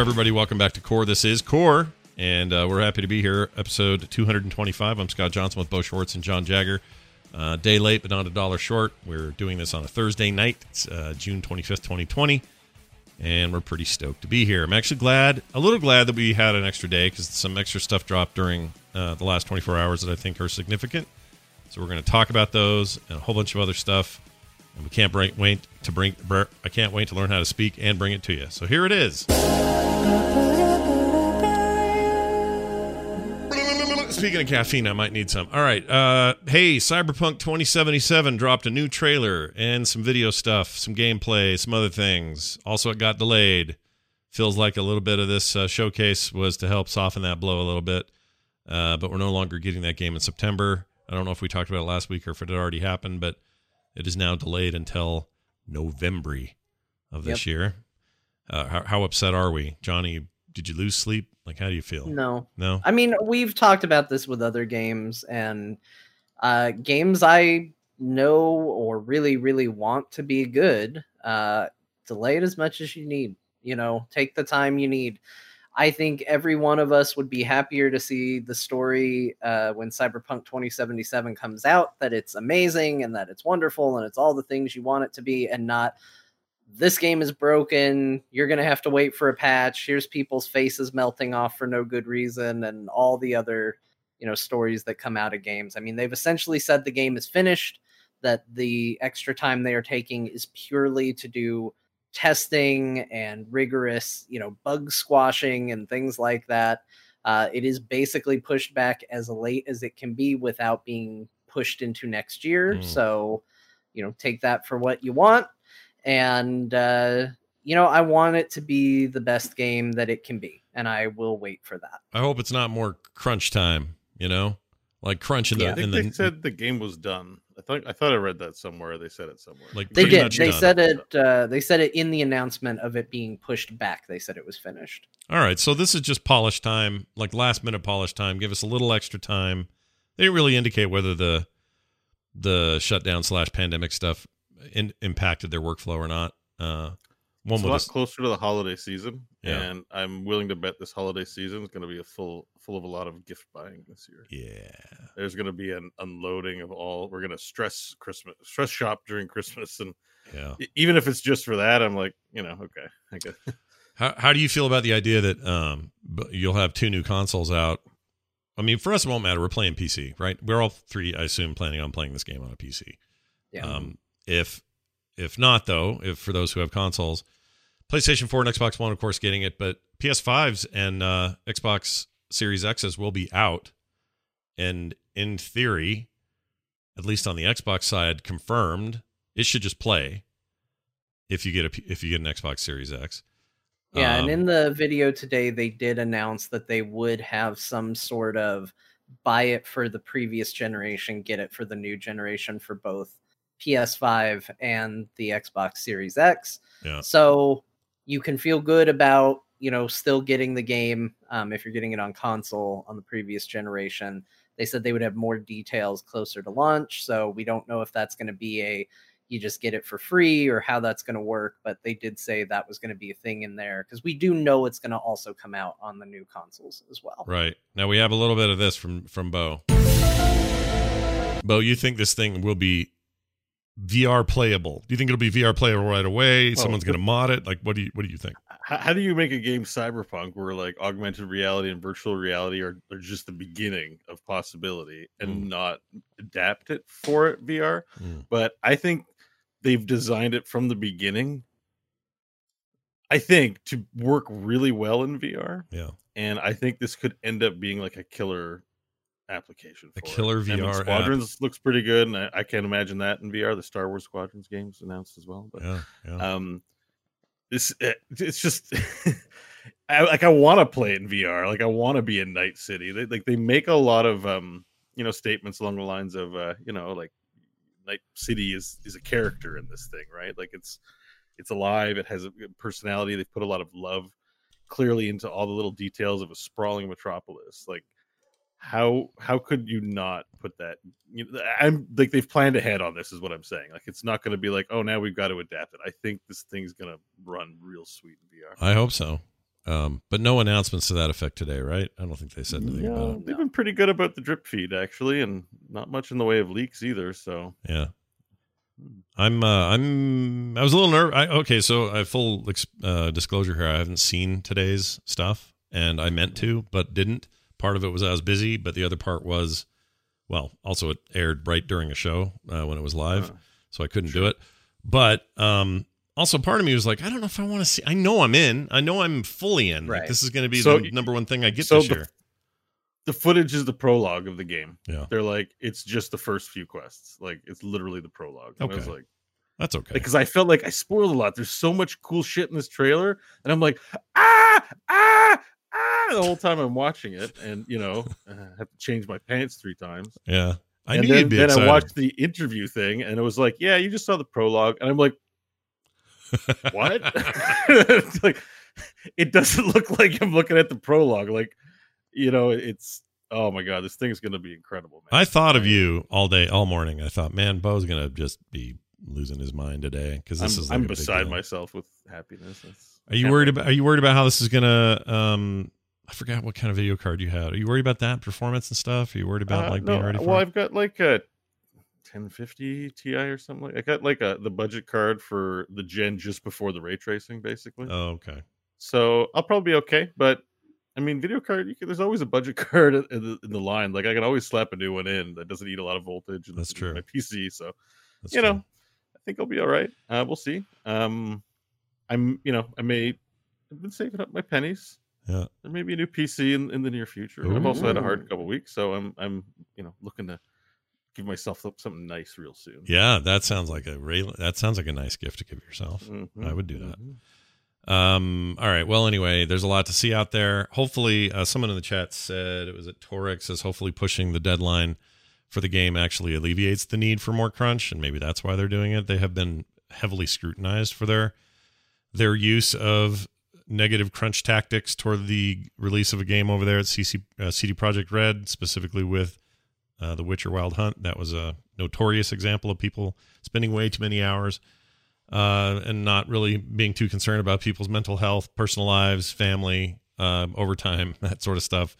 everybody. Welcome back to Core. This is Core, and uh, we're happy to be here. Episode 225. I'm Scott Johnson with Bo Schwartz and John Jagger. Uh, day late, but not a dollar short. We're doing this on a Thursday night. It's uh, June 25th, 2020, and we're pretty stoked to be here. I'm actually glad, a little glad that we had an extra day because some extra stuff dropped during uh, the last 24 hours that I think are significant. So we're going to talk about those and a whole bunch of other stuff. And we can't bring, wait to bring. I can't wait to learn how to speak and bring it to you. So here it is. Speaking of caffeine, I might need some. All right. Uh, hey, Cyberpunk 2077 dropped a new trailer and some video stuff, some gameplay, some other things. Also, it got delayed. Feels like a little bit of this uh, showcase was to help soften that blow a little bit. Uh, but we're no longer getting that game in September. I don't know if we talked about it last week or if it had already happened, but it is now delayed until November of this yep. year. Uh, how, how upset are we, Johnny? Did you lose sleep? Like, how do you feel? No, no. I mean, we've talked about this with other games, and uh, games I know or really, really want to be good. Uh, delay it as much as you need. You know, take the time you need. I think every one of us would be happier to see the story uh, when Cyberpunk 2077 comes out that it's amazing and that it's wonderful and it's all the things you want it to be, and not this game is broken. You're going to have to wait for a patch. Here's people's faces melting off for no good reason, and all the other you know stories that come out of games. I mean, they've essentially said the game is finished. That the extra time they are taking is purely to do testing and rigorous, you know, bug squashing and things like that. Uh, it is basically pushed back as late as it can be without being pushed into next year. Mm. So, you know, take that for what you want. And, uh, you know, I want it to be the best game that it can be, and I will wait for that. I hope it's not more crunch time, you know, like crunch in the. Yeah. I think in they the, said the game was done. I thought I thought I read that somewhere. They said it somewhere. Like they did. They done. said it. Uh, they said it in the announcement of it being pushed back. They said it was finished. All right, so this is just polish time, like last minute polish time. Give us a little extra time. They didn't really indicate whether the the shutdown slash pandemic stuff in, impacted their workflow or not. Uh, one it's a lot closer to the holiday season, yeah. and I'm willing to bet this holiday season is going to be a full full of a lot of gift buying this year. Yeah, there's going to be an unloading of all. We're going to stress Christmas, stress shop during Christmas, and yeah, even if it's just for that, I'm like, you know, okay, I guess. How how do you feel about the idea that um you'll have two new consoles out? I mean, for us, it won't matter. We're playing PC, right? We're all three, I assume, planning on playing this game on a PC. Yeah. Um, if if not, though, if for those who have consoles, PlayStation 4 and Xbox One, of course, getting it, but PS5s and uh, Xbox Series X's will be out. And in theory, at least on the Xbox side, confirmed, it should just play if you get a if you get an Xbox Series X. Yeah, um, and in the video today, they did announce that they would have some sort of buy it for the previous generation, get it for the new generation for both PS5 and the Xbox Series X. Yeah. So you can feel good about you know still getting the game um, if you're getting it on console on the previous generation. They said they would have more details closer to launch, so we don't know if that's going to be a you just get it for free or how that's going to work. But they did say that was going to be a thing in there because we do know it's going to also come out on the new consoles as well. Right now, we have a little bit of this from from Bo. Bo, you think this thing will be VR playable? Do you think it'll be VR playable right away? Well, Someone's going to mod it. Like, what do you what do you think? How, how, do you make a game cyberpunk where like augmented reality and virtual reality are, are just the beginning of possibility and mm. not adapt it for it VR? Mm. But I think they've designed it from the beginning. I think to work really well in VR. Yeah. And I think this could end up being like a killer application. a killer it. VR I mean, Squadrons app. looks pretty good, and I, I, can't imagine that in VR. The Star Wars Squadrons games announced as well. But yeah, yeah. um, this it, it's just I, like I want to play it in VR. Like I want to be in Night City. They, like they make a lot of um, you know, statements along the lines of uh, you know, like Night City is is a character in this thing, right? Like it's it's alive. It has a personality. They've put a lot of love clearly into all the little details of a sprawling metropolis. Like how how could you not put that you know, i'm like they've planned ahead on this is what i'm saying like it's not going to be like oh now we've got to adapt it i think this thing's going to run real sweet in vr i hope so Um, but no announcements to that effect today, right? I don't think they said anything Yeah, about it. they've been pretty good about the drip feed actually, and not much in the way of leaks either. So Yeah. I'm uh I'm I was a little nervous. I, okay, so I full uh, disclosure here. I haven't seen today's stuff, and I meant to, but didn't. Part of it was I was busy, but the other part was, well, also it aired right during a show uh, when it was live, Uh, so I couldn't do it. But um, also part of me was like, I don't know if I want to see. I know I'm in. I know I'm fully in. Like this is going to be So the number one thing I get so this year. the footage is the prologue of the game. Yeah. They're like, it's just the first few quests. Like it's literally the prologue. And I was Okay. like, That's okay. because I felt like I spoiled a lot. There's so much cool shit in this trailer, and I'm like, ah, ah, ah, the whole time I'm watching it, and you know, I have to change my pants three times. yeah, I and knew then, you'd be then excited. I watched the interview thing, and it was like, yeah, you just saw the prologue, and I'm like, what? It's like, it doesn't look like I'm looking at the prologue. Like, you know, it's oh my god, this thing is going to be incredible. Man. I thought of you all day, all morning. I thought, man, Bo's gonna just be losing his mind today because this I'm, is. Like I'm beside myself with happiness. It's- Are you worried about? Are you worried about how this is gonna? Um, I forgot what kind of video card you had. Are you worried about that performance and stuff? Are you worried about Uh, like no, being ready for? well, it? I've got like a 1050 Ti or something. Like I got like a the budget card for the gen just before the ray tracing, basically. Oh, okay. So I'll probably be okay. But I mean, video card, you can, there's always a budget card in the, in the line. Like I can always slap a new one in that doesn't eat a lot of voltage. And That's true. My PC, so That's you true. know, think I'll be all right. Uh, we'll see. Um, I'm, you know, I may. I've been saving up my pennies. Yeah. There may be a new PC in, in the near future. I've also had a hard Ooh. couple weeks, so I'm, I'm, you know, looking to give myself something nice real soon. Yeah, that sounds like a real. That sounds like a nice gift to give yourself. Mhm, I would do that. mhm. Um. All right. Well, anyway, there's a lot to see out there. Hopefully, uh, someone in the chat said it was at Torix says hopefully pushing the deadline for the game actually alleviates the need for more crunch, and maybe that's why they're doing it. They have been heavily scrutinized for their their use of negative crunch tactics toward the release of a game over there at CC, uh, CD Projekt Red, specifically with uh, The Witcher Wild Hunt. That was a notorious example of people spending way too many hours uh, and not really being too concerned about people's mental health, personal lives, family, uh, overtime, that sort of stuff.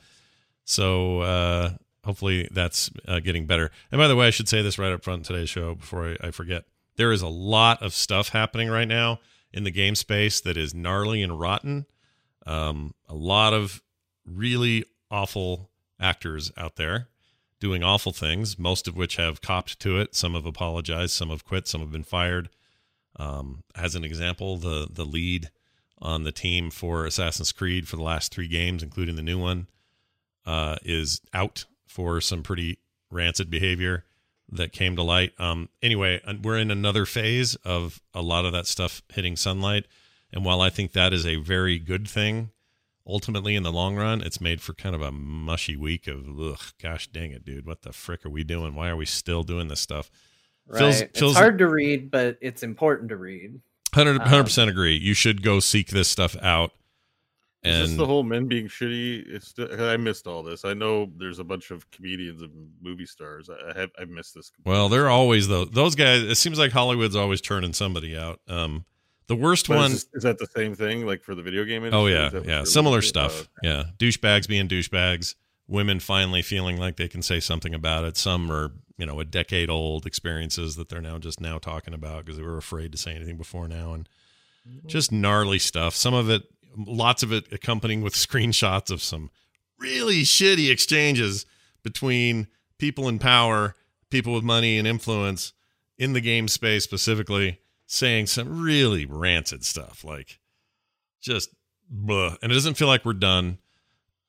So uh, hopefully that's uh, getting better. And by the way, I should say this right up front today's show before I, I forget. There is a lot of stuff happening right now in the game space that is gnarly and rotten. Um, a lot of really awful actors out there doing awful things, most of which have copped to it. Some have apologized, some have quit, some have been fired. Um, as an example, the the lead on the team for Assassin's Creed for the last three games, including the new one, uh, is out for some pretty rancid behavior that came to light. Um, anyway, we're in another phase of a lot of that stuff hitting sunlight, and while I think that is a very good thing, ultimately in the long run, it's made for kind of a mushy week of ugh, gosh dang it, dude, what the frick are we doing? Why are we still doing this stuff? Right. Feels- it's feels- hard to read, but it's important to read. 100 Um, percent agree. You should go seek this stuff out. Is this the whole men being shitty? It's I missed all this. I know there's a bunch of comedians and movie stars. I, I have I've missed this. well, they're always though. Those guys. It seems like Hollywood's always turning somebody out. Um, the worst But is one this- Is, that the same thing like for the video game industry? Oh yeah, yeah, similar stuff. Oh, Yeah, douchebags being douchebags. Women finally feeling like they can say something about it. Some are, you know, a decade old experiences that they're now just now talking about because they were afraid to say anything before now, and just gnarly stuff. Some of it, lots of it, accompanying with screenshots of some really shitty exchanges between people in power, people with money and influence in the game space specifically, saying some really rancid stuff like just Blah. and it doesn't feel like we're done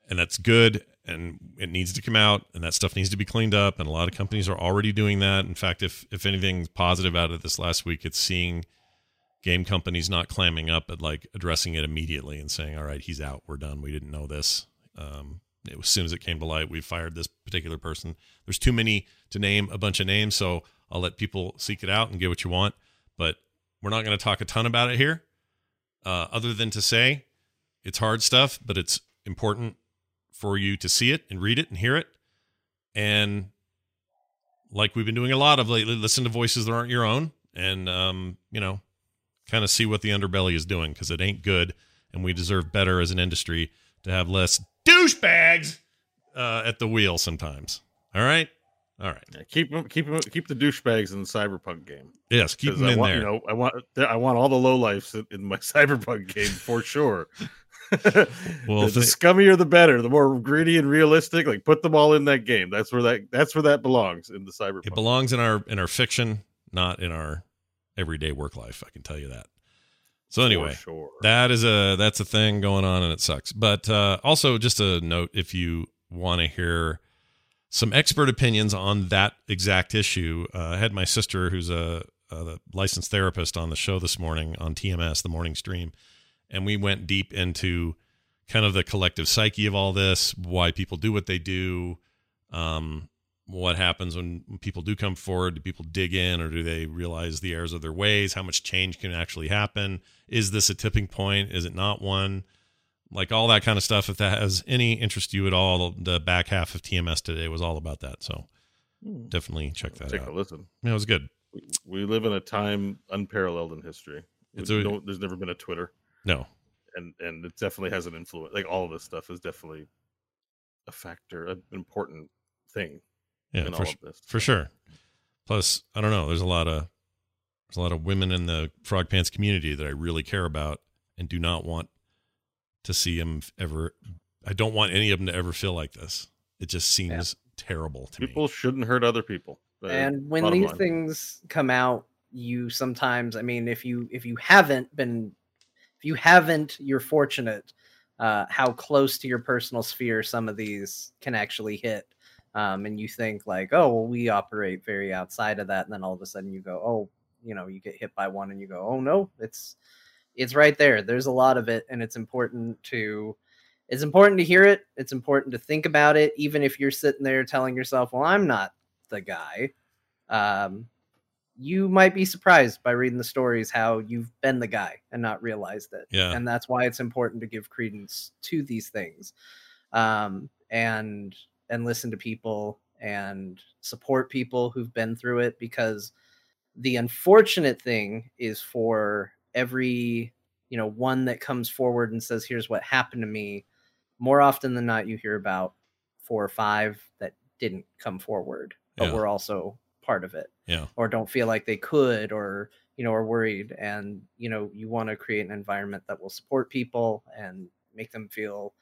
and that's good and it needs to come out and that stuff needs to be cleaned up and a lot of companies are already doing that in fact if if anything's positive out of this last week it's seeing game companies not clamming up at like addressing it immediately and saying all right he's out. We're done. We didn't know this. Um it, as soon as it came to light we fired this particular person. There's too many to name a bunch of names so i'll let people seek it out and get what you want but we're not going to talk a ton about it here. Uh, other than to say it's hard stuff, but it's important for you to see it and read it and hear it. And like we've been doing a lot of lately, listen to voices that aren't your own and, um, you know, kind of see what the underbelly is doing because it ain't good. and we deserve better as an industry to have less douchebags uh, at the wheel sometimes. All right, all right. Yeah, keep keep keep the douchebags in the cyberpunk game. Yes, keep them I in want, there. You know, I want I want all the low lifes in, my cyberpunk game for sure. Well, the, the scummier the better. The more gritty and realistic, like put them all in that game. That's where that that's where that belongs in the cyberpunk. it belongs in our in our fiction, not in our everyday work life. I can tell you that. So anyway, sure. that is a that's a thing going on and it sucks but uh also just a note if you want to hear some expert opinions on that exact issue uh, i had my sister who's a, a licensed therapist on the show this morning on tms the morning stream and we went deep into kind of the collective psyche of all this why people do what they do um what happens when when people do come forward do people dig in or do they realize the errors of their ways how much change can actually happen is this a tipping point is it not one like all that kind of stuff if that has any interest to you at all the back half of tms today was all about that so Hmm. definitely check that out. Take a listen. yeah, it was good We, we live in a time unparalleled in history. It's a- don't- there's never been a Twitter, no and and it definitely has an influence. Like all of this stuff is definitely a factor, an important thing yeah in for, all of this. for sure plus i don't know there's a lot of there's a lot of women in the Frogpants community that i really care about and do not want to see them ever i don't want any of them to ever feel like this it just seems terrible to People me shouldn't hurt other people. And when these line. things come out you sometimes i mean if you if you haven't been if you haven't you're fortunate uh how close to your personal sphere some of these can actually hit um and you think like oh well we operate very outside of that and then all of a sudden you go oh you know you get hit by one and you go oh no it's it's right there there's a lot of it and it's important to it's important to hear it it's important to think about it even if you're sitting there telling yourself well i'm not the guy um, you might be surprised by reading the stories how you've been the guy and not realized it. Yeah. And that's why it's important to give credence to these things. Um, and and listen to people and support people who've been through it because the unfortunate thing is for every you know one that comes forward and says here's what happened to me more often than not you hear about four or five that didn't come forward but Yeah. were also part of it Yeah. or don't feel like they could or you know are worried and you know you want to create an environment that will support people and make them feel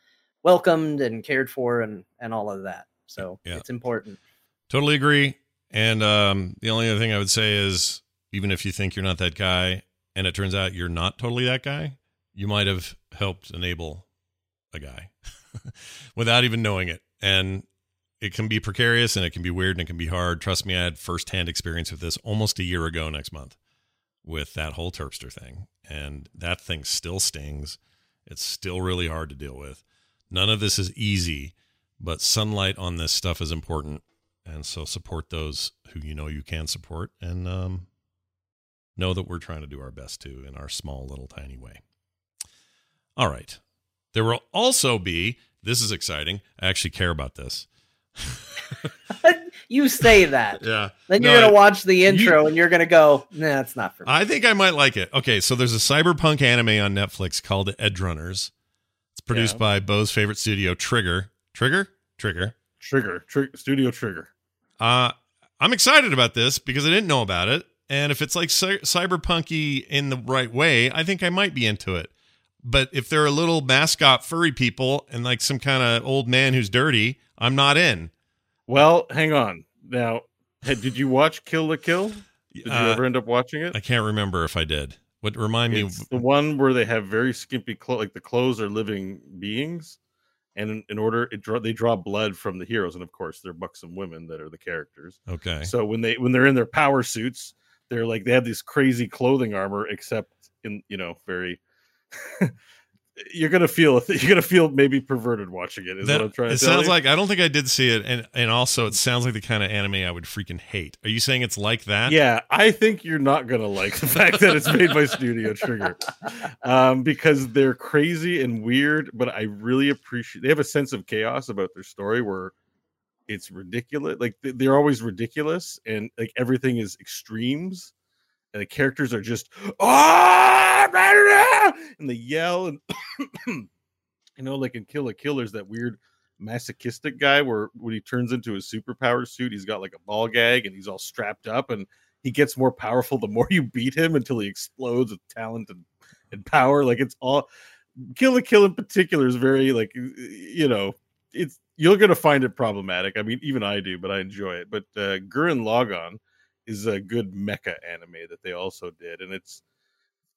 welcomed and cared for and and all of that so Yeah. it's important Totally agree. And um, the only other thing I would say is even if you think you're not that guy and it turns out you're not totally that guy, you might have helped enable a guy without even knowing it. And it can be precarious and it can be weird and it can be hard. Trust me, I had firsthand experience with this almost a year ago next month with that whole Terpster thing. And that thing still stings. It's still really hard to deal with. None of this is easy, but sunlight on this stuff is important. And so support those who you know you can support and um, know that we're trying to do our best too in our small little tiny way. All right. There will also be this is exciting i actually care about this. You say that. Yeah. Then No, you're gonna watch the intro and you're gonna go nah it's not for me. I think i might like it. Okay so there's a cyberpunk anime on netflix called Edgerunners produced Yeah. by bo's favorite studio trigger trigger trigger Trigger, Trig- Studio Trigger. Uh, I'm excited about this because I didn't know about it, and if it's like cy- cyberpunky in the right way, I think I might be into it. But if they're a little mascot furry people and like some kind of old man who's dirty, I'm not in. Well, hang on. Now, did you watch Kill the Kill? Did you Uh, ever end up watching it? I can't remember if I did. What remind me? It's the one where they have very skimpy clothes, like the clothes are living beings, and in, in order it draw they draw blood from the heroes, and of course they're buxom women that are the characters. Okay. So when they when they're in their power suits, they're like they have this crazy clothing armor, except in you know very. you're gonna feel you're gonna feel maybe perverted watching it. Is That- what I'm trying it to sounds you. like I don't think I did see it, and and also it sounds like the kind of anime I would freaking hate. Are you saying it's like that? Yeah, I think you're not gonna like the fact that it's made by Studio Trigger, um, because they're crazy and weird. But I really appreciate they have a sense of chaos about their story where it's ridiculous. Like they're always ridiculous, and like everything is extremes, and the characters are just ah and they yell and you know, like in Kill la Kill, there's that weird masochistic guy where when he turns into his superpower suit, he's got like a ball gag and he's all strapped up and he gets more powerful the more you beat him until he explodes with talent and, and power. Like it's all Kill la Kill in particular is very like you know, it's you're gonna find it problematic. I mean, even I do, but I enjoy it. But uh Gurren Lagann is a good mecha anime that they also did, and it's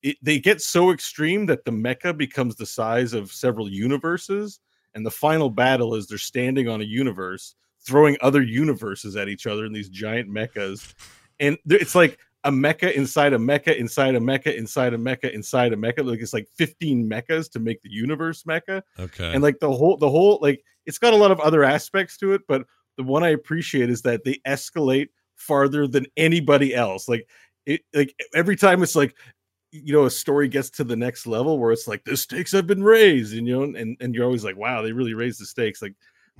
it, they get so extreme that the mecha becomes the size of several universes, and the final battle is they're standing on a universe throwing other universes at each other in these giant mechas, and it's like a mecha inside a mecha inside a mecha inside a mecha inside a mecha. Like it's like 15 mechas to make the universe mecha. Okay. And like the whole the whole like it's got a lot of other aspects to it, but the one I appreciate is that they escalate farther than anybody else. Like it like every time it's like you know a story gets to the next level where it's like the stakes have been raised and you know and and you're always like wow they really raised the stakes like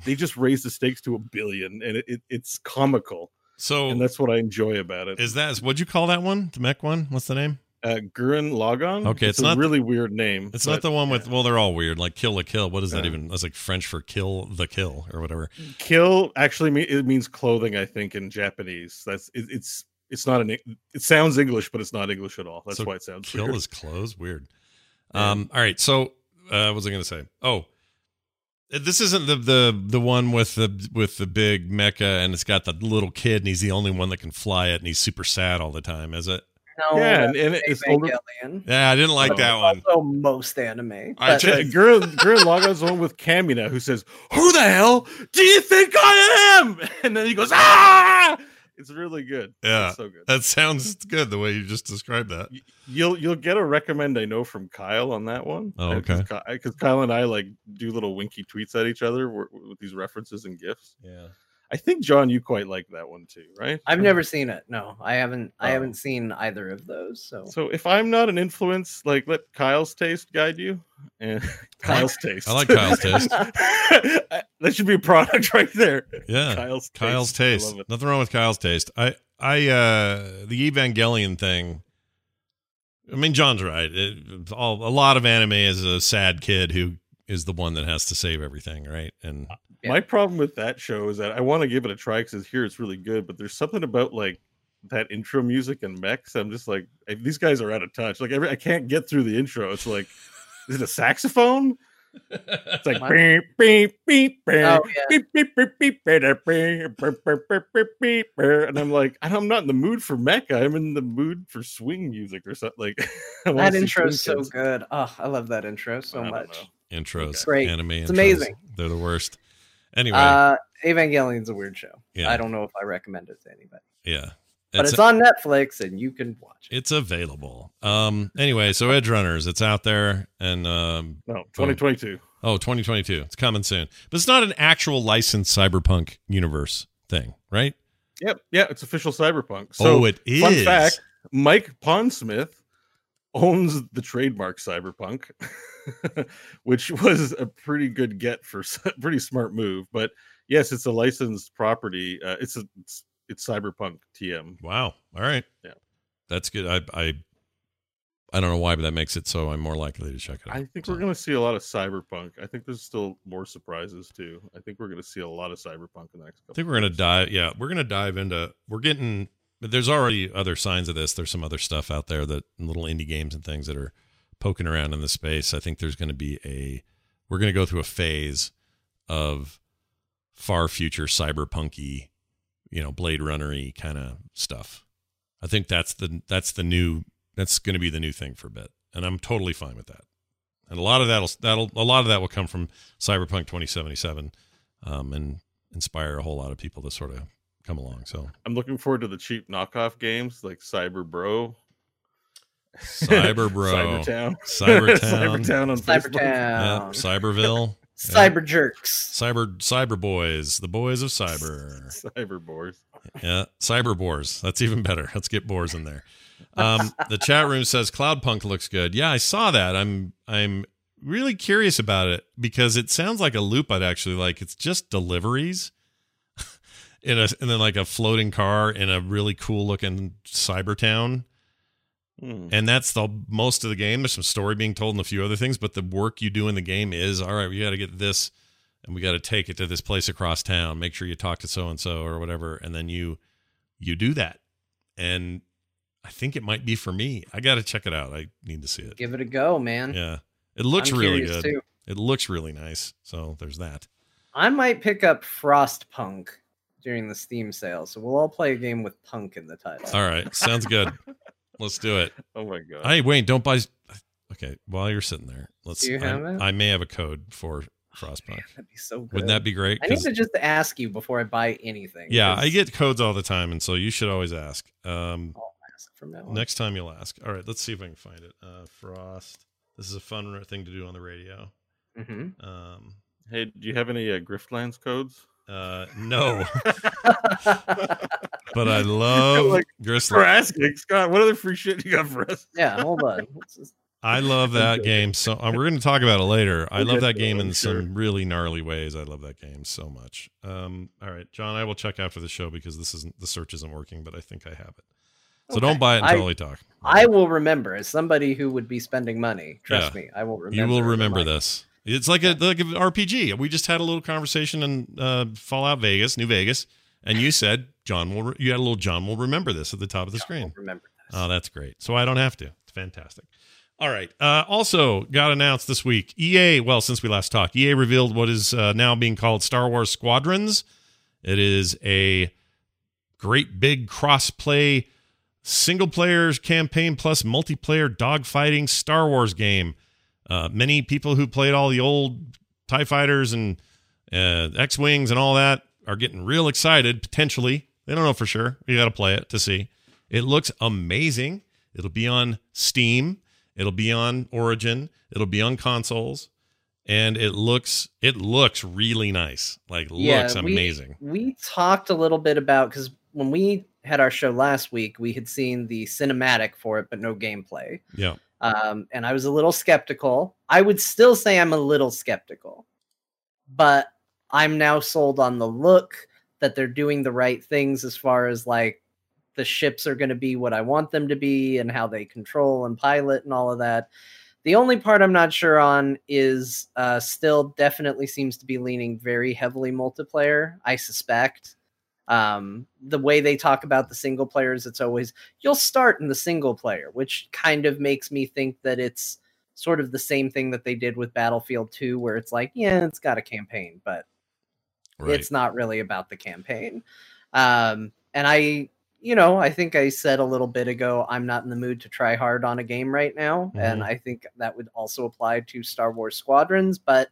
they just raised the stakes to a billion and it, it it's comical so and that's what I enjoy about it. is that what'd you call that one? The mech one? What's the name? Uh Gurren Lagann. Okay, it's a not- really weird name. It's but not the one with well, they're all weird. Like kill la kill. What is that Yeah. even? That's like French for kill the kill or whatever. kill actually me- it means clothing i think in japanese that's it, it's it's not an it sounds english but it's not english at all that's So why it sounds Kill weird. is clothes. Weird. Yeah. Um. All right. So, uh, what was I going to say? Oh, uh, this isn't the the the one with the with the big mecha and it's got the little kid and he's the only one that can fly it and he's super sad all the time. Is it? No, yeah and, and it's older Evangelion. Yeah, I didn't like that one. Also, most anime. I but- checked- Uh, Gurren, Gurren Lagann's the one with Kamina who says, "Who the hell do you think I am?" And then he goes, "Ah!" It's really good. Yeah. it's so good. That sounds good the way you just described that. You'll you'll get a recommend I know from Kyle on that one. Oh, okay. Because Kyle and I like do little winky tweets at each other with these references and gifs. Yeah. I think John, you quite like that one too, right? I've never seen it. No, I haven't. I Oh. haven't seen either of those. So, So if I'm not an influence, like let Kyle's taste guide you. And Kyle's taste. I like Kyle's taste. that should be a product right there. Yeah. Kyle's taste. Kyle's I taste. love it. Nothing wrong with Kyle's taste. I I uh the Evangelion thing. I mean, John's right. It, all, a lot of anime is a sad kid who is the one that has to save everything, right? And Yeah. My problem with that show is that I want to give it a try because here it's really good, but there's something about like that intro music and mechs. I'm just like, eh, these guys are out of touch. Like every, I can't get through the intro. It's like, is it a saxophone? It's like beep beep beep beep Oh, yeah. beep beep beep beep beep beep beep beep beep beep beep beep and I'm like, I'm not in the mood for mecha. I'm in the mood for swing music or something. Like that intro is so kids. good. Oh, I love that intro so much. know. intros, Great. anime, It's intros, amazing. They're the worst. Anyway, Uh, Evangelion's a weird show. Yeah. I don't know if I recommend it to anybody, yeah, but it's, on Netflix and you can watch it. it's available. Um. Anyway, so Edgerunners, it's out there, and um. No, 2022. Oh, 2022. It's coming soon, but it's not an actual licensed cyberpunk universe thing, right? Yep, yeah, it's official cyberpunk. So oh, it is. fun fact Mike Pondsmith owns the trademark Cyberpunk, which was a pretty good get for pretty smart move. But yes, it's a licensed property. Uh, it's a it's, it's Cyberpunk TM. Wow. All right. Yeah. That's good. I I I don't know why, but that makes it so I'm more likely to check it out. I think So, we're going to see a lot of Cyberpunk. I think there's still more surprises too. I think we're going to see a lot of Cyberpunk in the next couple. I think we're gonna dive. Yeah, we're gonna dive into. We're getting. But there's already other signs of this. There's some other stuff out there that little indie games and things that are poking around in the space. I think there's going to be a. We're going to go through a phase of far future cyberpunky, you know, Blade Runnery kind of stuff. I think that's the that's the new that's going to be the new thing for a bit, and I'm totally fine with that. And a lot of that'll that'll a lot of that will come from Cyberpunk 2077, um, and inspire a whole lot of people to sort of come along. So I'm looking forward to the cheap knockoff games like Cyber Bro, Cyber Bro, Cybertown, Cybertown, Cybertown on Facebook. yeah, Cybertown, Cyberville, Cyber Jerks. Cyber Cyber Boys, the boys of cyber. Cyber Boars. Yeah, cyber boars. That's even better. Let's get boars in there. Um, the chat room says Cloudpunk looks good. Yeah, I saw that. I'm I'm really curious about it because it sounds like a loop I'd actually like. It's just deliveries in a and then like a floating car in a really cool looking cyber town. Hmm. and that's the most of the game. There's some story being told and a few other things, but the work you do in the game is all right. We got to get this, and we got to take it to this place across town. Make sure you talk to so and so or whatever, and then you you do that. And I think it might be for me. I got to check it out. I need to see it. Give it a go, man. Yeah, it looks I'm really good. too. It looks really nice. So there's that. I might pick up Frostpunk during the Steam sale, so we'll all play a game with punk in the title. All right, sounds good. Let's do it. Oh my god. Hey, Wayne, don't buy. Okay, while you're sitting there, let's. Do you I- have it? I may have a code for Frostpunk. That'd be so good. Wouldn't that be great? I need to just ask you before I buy anything. yeah, I get codes all the time, and so you should always ask. Um, I'll ask from now on. next time you'll ask. All right, let's see if I can find it. Uh, Frost. This is a fun thing to do on the radio. Mhm. Um, hey, do you have any uh, Griftlands codes? Uh, no, but I love Like, Gristle. For asking, Scott, what other free shit you got for us? yeah, hold on. Just- I love that game. So uh, we're going to talk about it later. I We'll love that game in sure. some really gnarly ways. I love that game so much. Um, all right, John, I will check after the show because this isn't the search isn't working, but I think I have it. So Okay. don't buy it I- until we talk. I will remember as somebody who would be spending money. Trust Yeah. me, I will remember. you will remember reminder. this. It's like a like an RPG. We just had a little conversation in uh, Fallout Vegas, New Vegas, and you said John will. Re- you had a little John will remember this at the top of the I'll screen. remember this. Oh, that's great. So I don't have to. It's fantastic. All right. Uh, also, got announced this week. EA, well, since we last talked, EA revealed what is uh, now being called Star Wars Squadrons. It is a great big cross play, single players campaign plus multiplayer dogfighting Star Wars game. Uh, many people who played all the old TIE fighters and uh, X Wings and all that are getting real excited, potentially. They don't know for sure. You got to play it to see. It looks amazing. It'll be on Steam. It'll be on Origin. It'll be on consoles, and it looks it looks really nice. Like Yeah, looks we- amazing. We talked a little bit about because when we had our show last week, we had seen the cinematic for it, but no gameplay. Yeah, Um, and I was a little skeptical. I would still say I'm a little skeptical, but I'm now sold on the look that they're doing the right things as far as like the ships are going to be what I want them to be and how they control and pilot and all of that. The only part I'm not sure on is uh, still definitely seems to be leaning very heavily multiplayer. I suspect um, the way they talk about the single players, it's always you'll start in the single player, which kind of makes me think that it's sort of the same thing that they did with Battlefield 2, where it's like, yeah, it's got a campaign, but right. it's not really about the campaign. Um, and I, you know, I think I said a little bit ago, I'm not in the mood to try hard on a game right now. And Mhm. I think that would also apply to Star Wars Squadrons. But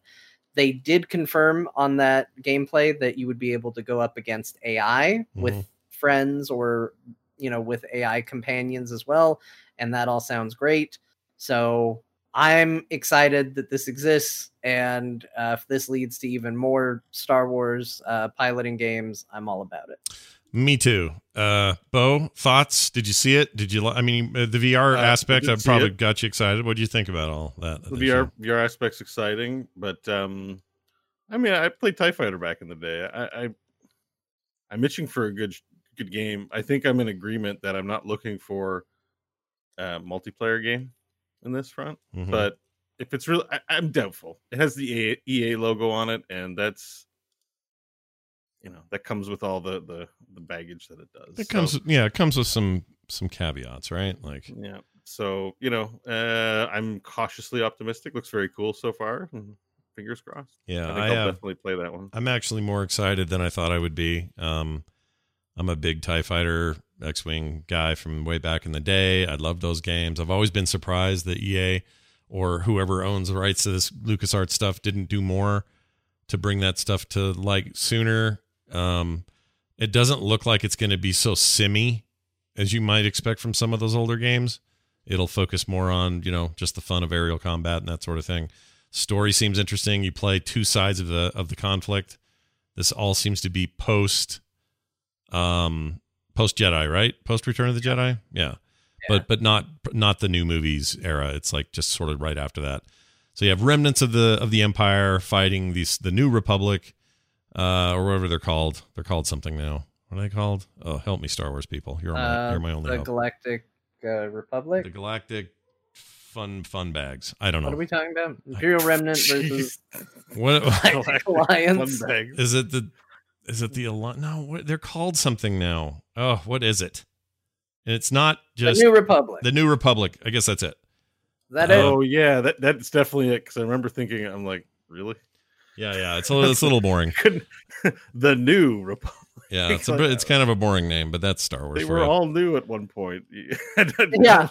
they did confirm on that gameplay that you would be able to go up against AI with Mhm. friends or, you know, with AI companions as well. And that all sounds great. So I'm excited that this exists, and uh, if this leads to even more Star Wars uh, piloting games, I'm all about it. Me too. Uh, Bo, thoughts? Did you see it? Did you? li- I mean, uh, the VR Uh, I aspect have probably it. got you excited. What do you think about all that? The VR? VR aspect's exciting, but um, I mean, I played Tie Fighter back in the day. I, I I'm itching for a good good game. I think I'm in agreement that I'm not looking for a multiplayer game in this front, Mhm. but if it's real, I, I'm doubtful. It has the EA logo on it, and that's you know that comes with all the the, the baggage that it does. it So- comes, yeah, it comes with some some caveats, right? Like, yeah. So you know, uh, I'm cautiously optimistic. Looks very cool so far. Fingers crossed. yeah, I think I, I will definitely play that one. I'm actually more excited than I thought I would be. Um, I'm a big Tie Fighter X-wing guy from way back in the day. I love those games. I've always been surprised that EA or whoever owns the rights to this LucasArts stuff didn't do more to bring that stuff to like sooner. Um, it doesn't look like it's going to be so simmy as you might expect from some of those older games. It'll focus more on you know just the fun of aerial combat and that sort of thing. Story seems interesting. You play two sides of the of the conflict. This all seems to be post, um, post Jedi, right? Post Return of the Jedi, yeah. But but not not the new movies era. It's like just sort of right after that. So you have remnants of the of the Empire fighting these the New Republic, uh, or whatever they're called. They're called something now. What are they called? Oh, help me, Star Wars people. You're my Uh, you're my only the help. Galactic uh, Republic. The Galactic Fun Fun Bags. I don't know. What are we talking about? Imperial Remnant versus What Galactic Alliance. Fun bag. is it? The is it the Alli- No, what, they're called something now. Oh, what is it? And It's not just The New Republic. the New Republic. I guess that's it. Is that Oh yeah, that that's definitely it. Because I remember thinking, I'm like, really? Yeah, yeah. It's a little, it's a little boring. The new Republic? Yeah, it's a bit, it's kind of a boring name, but that's Star Wars. They were you. all new at one point. Yeah.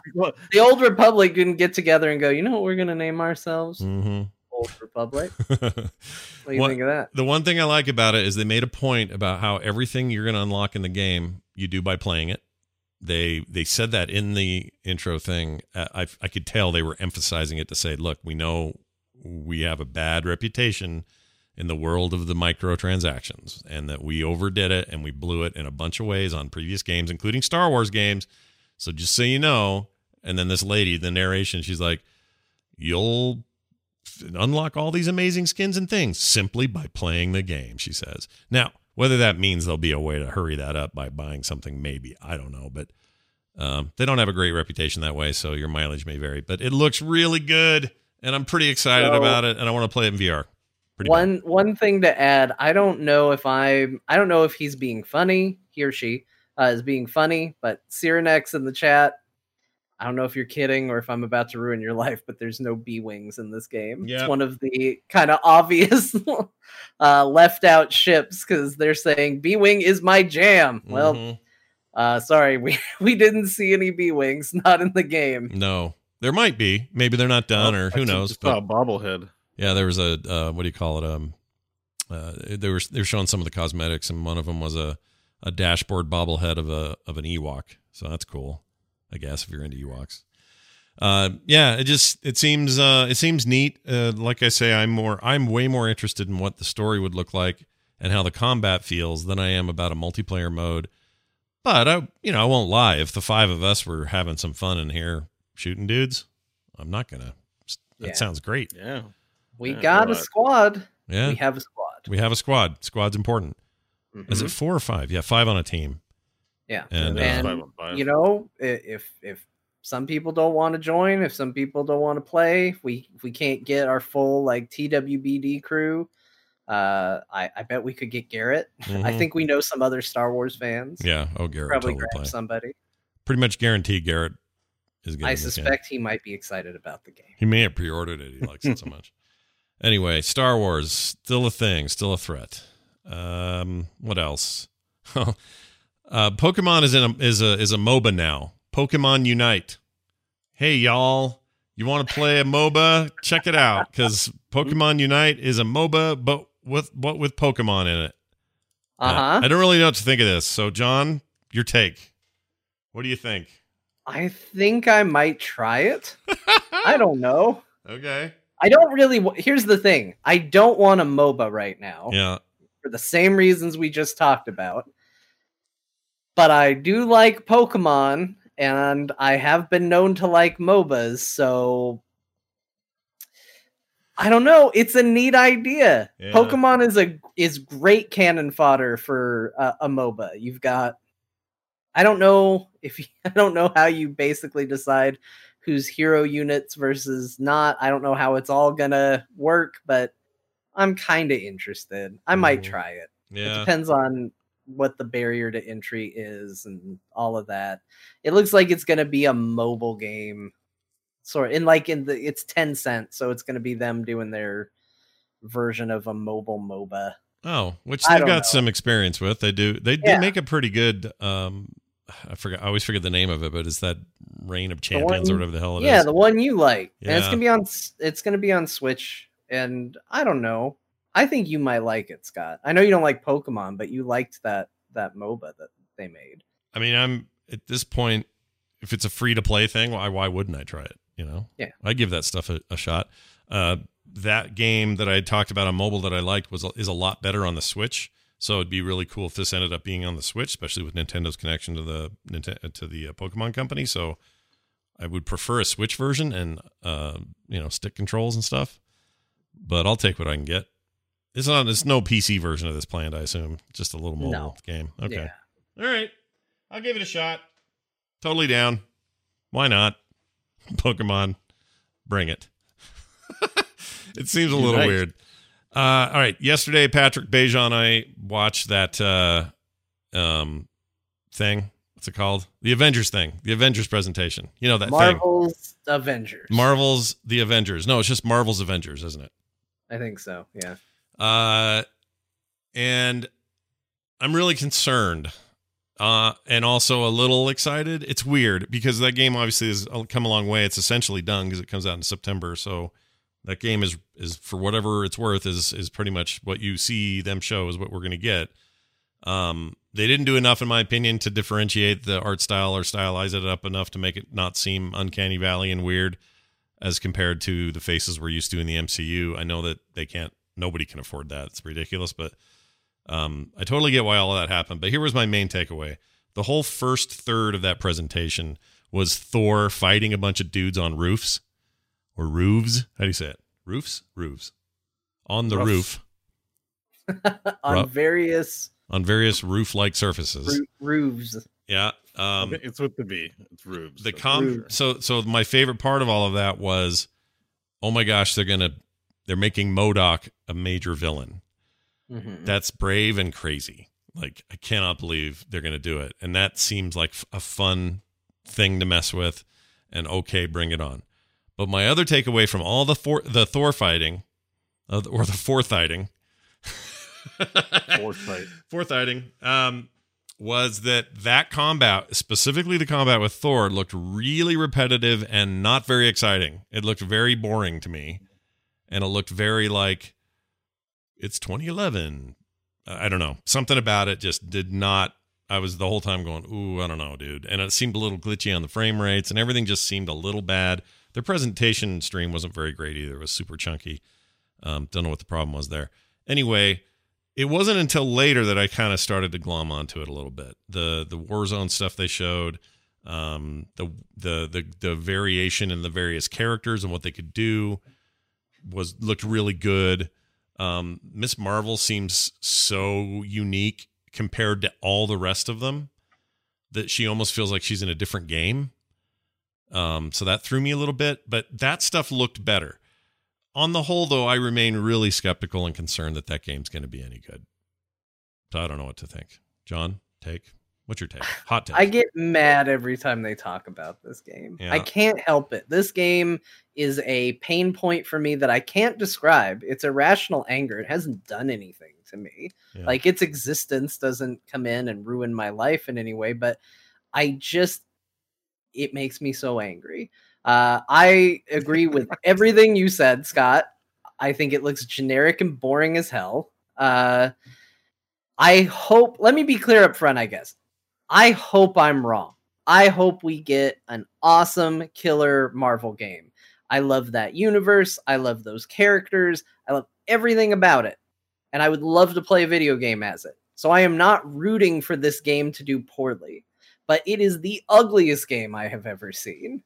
The Old Republic didn't get together and go, you know what we're going to name ourselves? Mhm. Old Republic. What do you What- think of that? the one thing I like about it is they made a point about how everything you're going to unlock in the game you do by playing it. They they said that in the intro thing. Uh, I I could tell they were emphasizing it to say, look, we know we have a bad reputation in the world of the microtransactions and that we overdid it and we blew it in a bunch of ways on previous games, including Star Wars games. So just so you know, and then this lady, the narration, she's like, you'll unlock all these amazing skins and things simply by playing the game, she says. Now, whether that means there'll be a way to hurry that up by buying something, maybe. I don't know. But um, they don't have a great reputation that way, so your mileage may vary. But it looks really good, and I'm pretty excited So- about it, and I want to play it in VR. Pretty one one thing to add i don't know if i'm i don't know if he's being funny he or she uh, is being funny but cyrenex in the chat i don't know if you're kidding or if i'm about to ruin your life but there's no b wings in this game Yep. it's one of the kind of obvious uh, left out ships because they're saying b wing is my jam well Mhm. uh, sorry we we didn't see any b wings not in the game no, there might be. Maybe they're not done, or who knows? But bobblehead. Yeah, there was a uh, what do you call it? Um, uh, they were they were showing some of the cosmetics, and one of them was a, a dashboard bobblehead of a of an Ewok. So that's cool, I guess, if you're into Ewoks. Uh, yeah, it just it seems uh, it seems neat. Uh, like I say, I'm more I'm way more interested in what the story would look like and how the combat feels than I am about a multiplayer mode. But I, you know, I won't lie. If the five of us were having some fun in here shooting dudes, I'm not gonna. That Yeah. sounds great. Yeah. We Yeah, got a right. squad Yeah, we have a squad we have a squad. Squad's important. Is Mhm. it four or five? Yeah, five on a team. yeah And, Yeah, uh, and five five. you know if if some people don't want to join if some people don't want to play if we if we can't get our full like twbd crew uh i i bet we could get garrett i Mhm. think we know some other star wars fans Yeah. Oh, Garrett probably totally grab play. somebody Pretty much guaranteed Garrett is getting i this game. suspect he might be excited about the game he may have pre-ordered it. He likes it so much. Anyway, Star Wars still a thing, still a threat. Um, what else? uh, Pokemon is in a, is a is a MOBA now. Pokemon Unite. Hey y'all, you want to play a MOBA? Check it out because Pokemon Unite is a MOBA, but with what with Pokemon in it. Uh, uh-huh I don't really know what to think of this. So, John, your take. What do you think? i think i might try it i don't know Okay. I don't really here's the thing i don't want a moba right now Yeah. for the same reasons we just talked about. But I do like Pokemon, and I have been known to like MOBAs, so I don't know. It's a neat idea. Yeah. Pokemon is a is great cannon fodder for uh, a MOBA. You've got I don't know if you, I don't know how you basically decide who's hero units versus not. I don't know how it's all gonna work, but I'm kind of interested. I might Mhm. try it. Yeah. It Yeah. depends on what the barrier to entry is and all of that. It looks like it's going to be a mobile game, sort in like in the it's Tencent, so it's going to be them doing their version of a mobile MOBA. Oh, which they've got know. some experience with. They do. They, they make a pretty good. Um, I forget. I always forget the name of it, but it's that Reign of Champions or whatever the hell it is. yeah, the one you like, and it's gonna be on. It's gonna be on Switch, and I don't know. I think you might like it, Scott. I know you don't like Pokemon, but you liked that that MOBA that they made. I mean, I'm at this point. If it's a free to play thing, why why wouldn't I try it? You know. Yeah. I give that stuff a, a shot. Uh, that game that I talked about on mobile that I liked was is a lot better on the Switch. So it'd be really cool if this ended up being on the Switch, especially with Nintendo's connection to the Ninte- to the uh, Pokemon company. So I would prefer a Switch version and uh, you know stick controls and stuff. But I'll take what I can get. It's not. It's no PC version of this planned. I assume just a little mobile No. game. Okay. Yeah. All right. I'll give it a shot. Totally down. Why not? Pokemon, bring it. it seems a little Unite. weird. Uh, all right. Yesterday, Patrick Beja and I watched that uh, um, thing. What's it called? The Avengers thing. The Avengers presentation. You know that thing. Marvel's Avengers. Marvel's The Avengers. No, it's just Marvel's Avengers, isn't it? I think so. Yeah. Uh, and I'm really concerned. Uh, and also a little excited. It's weird because that game obviously has come a long way. It's essentially done because it comes out in September. So that game is is for whatever it's worth is is pretty much what you see them show is what we're going to get. Um, they didn't do enough, in my opinion, to differentiate the art style or stylize it up enough to make it not seem uncanny valley and weird as compared to the faces we're used to in the MCU. I know that they can't, nobody can afford that. It's ridiculous, but um, I totally get why all of that happened. But here was my main takeaway: the whole first third of that presentation was Thor fighting a bunch of dudes on roofs or roofs. How do you say it? Roofs, roofs on the Roofs. roof On Rough. various on various roof-like surfaces. roofs. Yeah. Um, it's with the B. It's roofs. the so- com so so my favorite part of all of that was oh my gosh they're gonna they're making MODOK a major villain Mhm. that's brave and crazy like i cannot believe they're gonna do it and that seems like f- a fun thing to mess with and okay bring it on but my other takeaway from all the Thor, the thor fighting uh, or the forthighting Foresight. forthighting um was that that combat specifically the combat with thor looked really repetitive and not very exciting. It looked very boring to me. And it looked very like it's 2011 i I don't know. Something about it just did not i was the whole time going ooh i don't know dude. And it seemed a little glitchy on the frame rates and everything just seemed a little bad their presentation stream wasn't very great either it was super chunky um, don't know what the problem was there anyway it wasn't until later that I kind of started to glom onto it a little bit. The the Warzone stuff they showed, um, the the the the variation in the various characters and what they could do was looked really good. Um, Miss Marvel seems so unique compared to all the rest of them that she almost feels like she's in a different game. Um, so that threw me a little bit, but that stuff looked better. On the whole, though, I remain really skeptical and concerned that that game's going to be any good. So I don't know what to think. John, take. What's your take? Hot take. I get mad every time they talk about this game. Yeah. I can't help it. This game is a pain point for me that I can't describe. It's irrational anger. It hasn't done anything to me. Yeah. Like its existence doesn't come in and ruin my life in any way, but I just it makes me so angry. Uh, I agree with everything you said, Scott. I think it looks generic and boring as hell. Uh, I hope. Let me be clear up front. I guess I hope I'm wrong. I hope we get an awesome killer Marvel game. I love that universe. I love those characters. I love everything about it. And I would love to play a video game as it. So I am not rooting for this game to do poorly, but it is the ugliest game I have ever seen.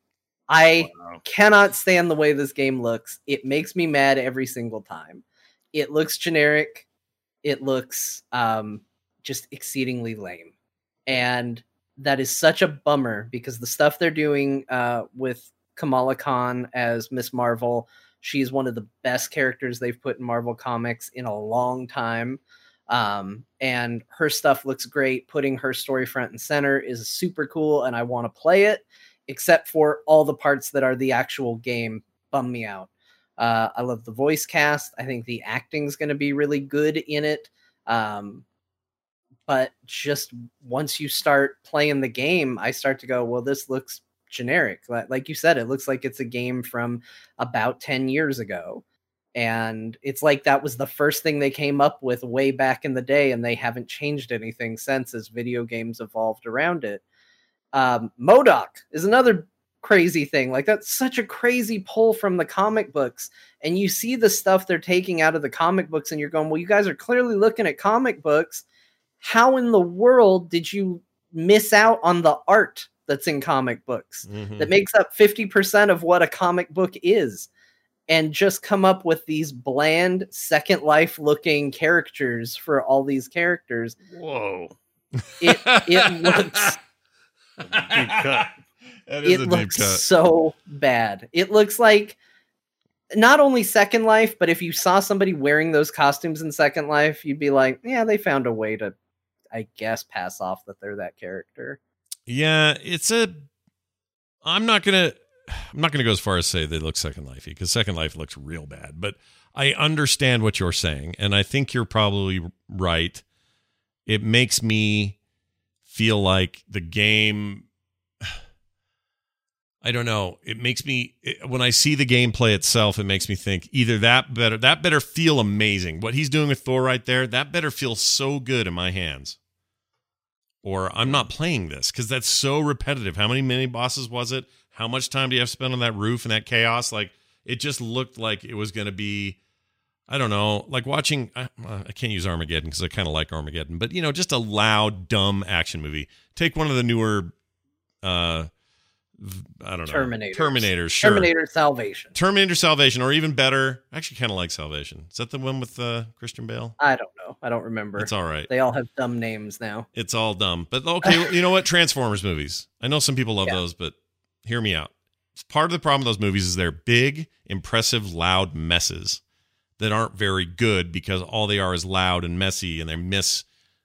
I Wow. cannot stand the way this game looks. It makes me mad every single time. It looks generic. It looks um, just exceedingly lame. And that is such a bummer because the stuff they're doing uh, with Kamala Khan as Miss Marvel, she's one of the best characters they've put in Marvel Comics in a long time. Um, and her stuff looks great. Putting her story front and center is super cool, and I want to play it except for all the parts that are the actual game bum me out. Uh, I love the voice cast. I think the acting's going to be really good in it. Um, but just once you start playing the game, I start to go, well, this looks generic. Like, like you said, it looks like it's a game from about 10 years ago. And it's like that was the first thing they came up with way back in the day, and they haven't changed anything since as video games evolved around it um, MODOK is another crazy thing. Like that's such a crazy pull from the comic books, and you see the stuff they're taking out of the comic books, and you're going, "Well, you guys are clearly looking at comic books. How in the world did you miss out on the art that's in comic books Mhm. that makes up fifty percent of what a comic book is?" And just come up with these bland Second Life looking characters for all these characters. Whoa. It it looks Deep cut. That is it a deep looks cut. so bad. It looks like not only Second Life, but if you saw somebody wearing those costumes in Second Life, you'd be like, yeah, they found a way to, I guess, pass off that they're that character. Yeah, it's a. I'm not gonna. I'm not gonna go as far as say they look Second Lifey because Second Life looks real bad. But I understand what you're saying, and I think you're probably right. It makes me feel like the game. I don't know. It makes me it, when I see the gameplay itself, it makes me think either that better that better feel amazing. What he's doing with Thor right there, that better feel so good in my hands or I'm not playing this because that's so repetitive. How many mini bosses was it? How much time do you have to spend on that roof and that chaos? Like it just looked like it was going to be, I don't know, like watching. I, I can't use Armageddon because I kind of like Armageddon, but you know, just a loud, dumb action movie. Take one of the newer, uh, I don't know, Terminator, Terminators, sure. Terminator Salvation. Terminator Salvation, or even better, I actually kind of like Salvation. Is that the one with uh, Christian Bale? I don't know. I don't remember. It's all right. They all have dumb names now. It's all dumb. But okay, you know what? Transformers movies. I know some people love Yeah. those, but hear me out. Part of the problem with those movies is they're big, impressive, loud messes that aren't very good because all they are is loud and messy and they miss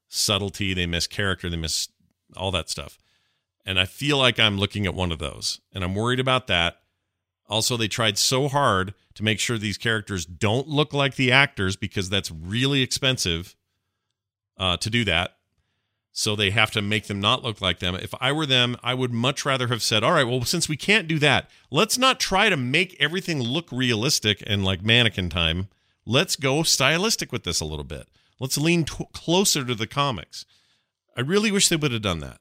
subtlety, they miss character, they miss all that stuff. And I feel like I'm looking at one of those and I'm worried about that. Also, they tried so hard to make sure these characters don't look like the actors because that's really expensive uh, to do that. So they have to make them not look like them. If I were them, I would much rather have said, all right, well, since we can't do that, let's not try to make everything look realistic and like mannequin time. Let's go stylistic with this a little bit. Let's lean t- closer to the comics. I really wish they would have done that.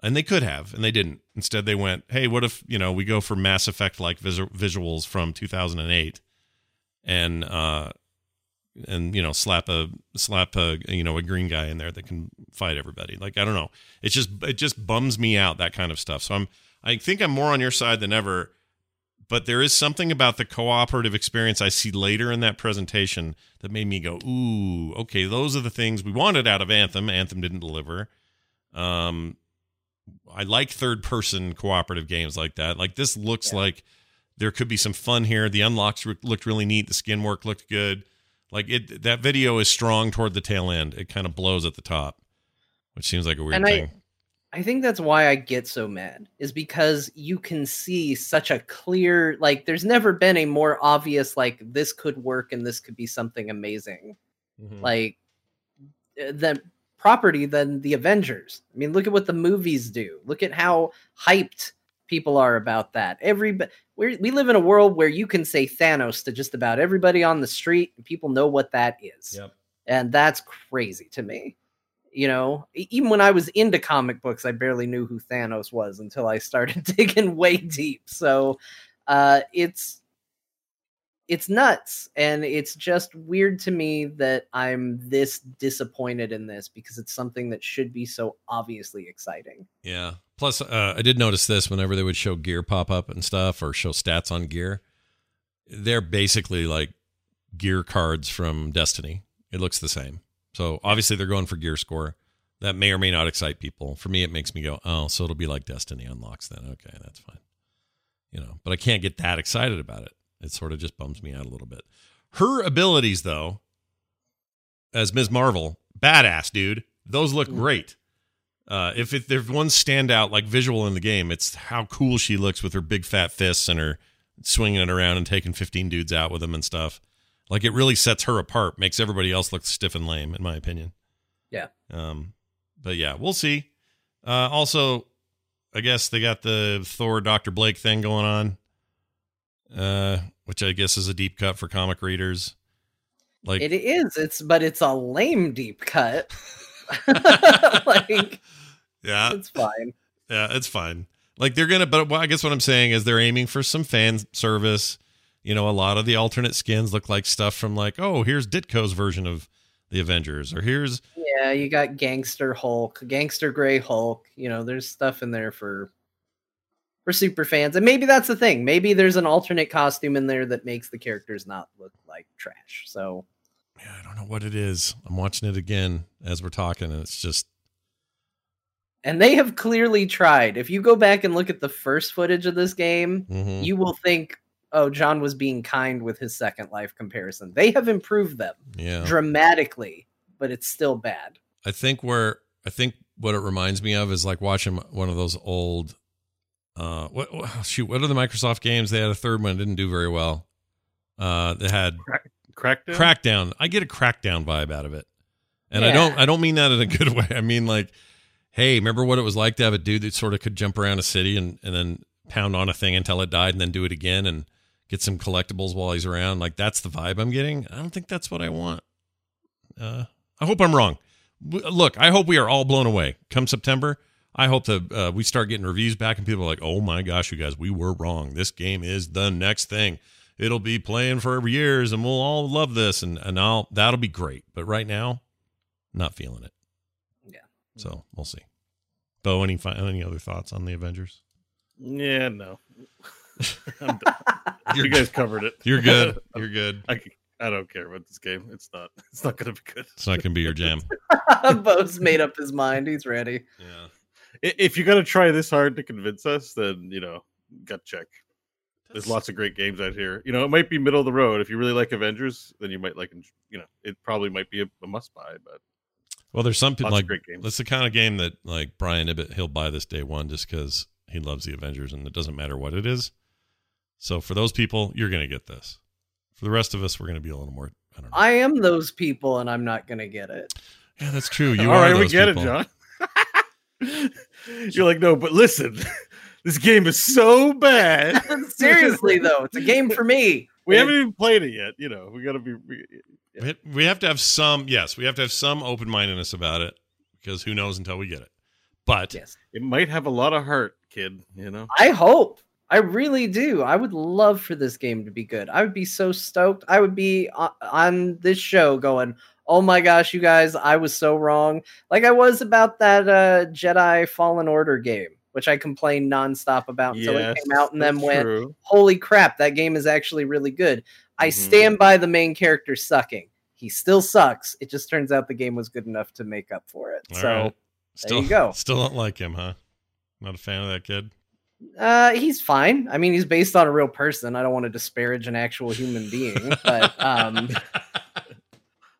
And they could have, and they didn't. Instead, they went, hey, what if, you know, we go for Mass Effect like vis- visuals from 2008 and, uh, and you know slap a slap a you know a green guy in there that can fight everybody. Like i don't know. It's just it just bums me out that kind of stuff. So i'm i think i'm more on your side than ever but there is something about the cooperative experience i see later in that presentation that made me go ooh okay those are the things we wanted out of anthem. Anthem didn't deliver. Um i like third person cooperative games like that. Like this looks Yeah. like there could be some fun here. The unlocks re- looked really neat. The skin work looked good like it, that video is strong toward the tail end. It kind of blows at the top, which seems like a weird And thing. I think that's why I get so mad is because you can see such a clear like there's never been a more obvious like this could work and this could be something amazing Mhm. like uh, the property than the Avengers. I mean, look at what the movies do. Look at how hyped people are about that. Every we we live in a world where you can say Thanos to just about everybody on the street and people know what that is. Yep. And that's crazy to me. You know, even when I was into comic books, I barely knew who Thanos was until I started digging way deep. So, uh it's it's nuts and it's just weird to me that I'm this disappointed in this because it's something that should be so obviously exciting. Yeah. Plus, uh, I did notice this whenever they would show gear pop up and stuff or show stats on gear, they're basically like gear cards from Destiny. It looks the same. So obviously they're going for gear score. That may or may not excite people. For me, it makes me go, oh, so it'll be like Destiny unlocks then. Okay, that's fine. You know, but I can't get that excited about it. It sort of just bums me out a little bit. Her abilities, though, as Ms. Marvel, badass, dude. Those look great. Uh, if it, there's one standout like visual in the game, it's how cool she looks with her big fat fists and her swinging it around and taking 15 dudes out with them and stuff. Like it really sets her apart, makes everybody else look stiff and lame, in my opinion. Yeah. Um, but yeah, we'll see. Uh, also, I guess they got the Thor Doctor Blake thing going on, uh, which I guess is a deep cut for comic readers. Like, It is, it's but it's a lame deep cut. like yeah, it's fine. Yeah, it's fine. Like they're gonna, but I guess what I'm saying is they're aiming for some fan service. You know, a lot of the alternate skins look like stuff from like, oh, here's Ditko's version of the Avengers, or here's Yeah, you got gangster Hulk, gangster gray Hulk. You know, there's stuff in there for for super fans, and maybe that's the thing. Maybe there's an alternate costume in there that makes the characters not look like trash. So yeah, I don't know what it is. I'm watching it again as we're talking, and it's just And they have clearly tried. If you go back and look at the first footage of this game, Mhm. you will think, oh, John was being kind with his Second Life comparison. They have improved them Yeah. dramatically, but it's still bad. I think where I think what it reminds me of is like watching one of those old uh what, what shoot what are the Microsoft games? They had a third one didn't do very well. Uh they had Crackdown. Crackdown. I get a Crackdown vibe out of it. And I don't I don't mean that in a good way. I mean like hey remember what it was like to have a dude that sort of could jump around a city and and then pound on a thing until it died and then do it again and get some collectibles while he's around? Like that's the vibe I'm getting. I don't think that's what I want. Uh I hope I'm wrong. Look, I hope we are all blown away come September. I hope that uh, we start getting reviews back and people are like, "Oh my gosh, you guys, we were wrong. This game is the next thing. It'll be playing for years, and we'll all love this." And and I'll that'll be great. But right now, not feeling it. Yeah. So we'll see. Bo, any any other thoughts on the Avengers? Yeah, no. I'm done. You're you guys covered it. You're good. You're good. I, I don't care about this game. It's not. It's not going to be good. It's not gonna be your jam. Bo's made up his mind. He's ready. Yeah. I- If you're going to try this hard to convince us, then you know, gut check. There's lots of great games out here. You know, it might be middle of the road. If you really like Avengers, then you might like. You know, it probably might be a, a must buy. But Well, there's some people like of great games. That's the kind of game that like Brian Ibbott he'll buy this day one just because he loves the Avengers and it doesn't matter what it is. So for those people, you're gonna get this. For the rest of us, we're gonna be a little more. I don't know. I am those people, and I'm not gonna get it. yeah, that's true. You All are right, we get people. it, John. You're like, no, but listen, this game is so bad. Seriously, though, it's a game for me. We haven't even played it yet. You know, we got to be. We, We We have to have some. Yes, we have to have some open mindedness about it because who knows until we get it. But Yes, it might have a lot of heart, kid. You know. I hope. I really do. I would love for this game to be good. I would be so stoked. I would be on, on this show going, "Oh my gosh, you guys, I was so wrong." Like I was about that uh, Jedi Fallen Order game, which I complained nonstop about until it came out, and then went, true. "Holy crap, that game is actually really good." I Mhm. stand by the main character sucking. He still sucks. It just turns out the game was good enough to make up for it. All so right. still, you go. Still don't like him, huh? Not a fan of that kid. Uh, he's fine. I mean, he's based on a real person. I don't want to disparage an actual human being, but um,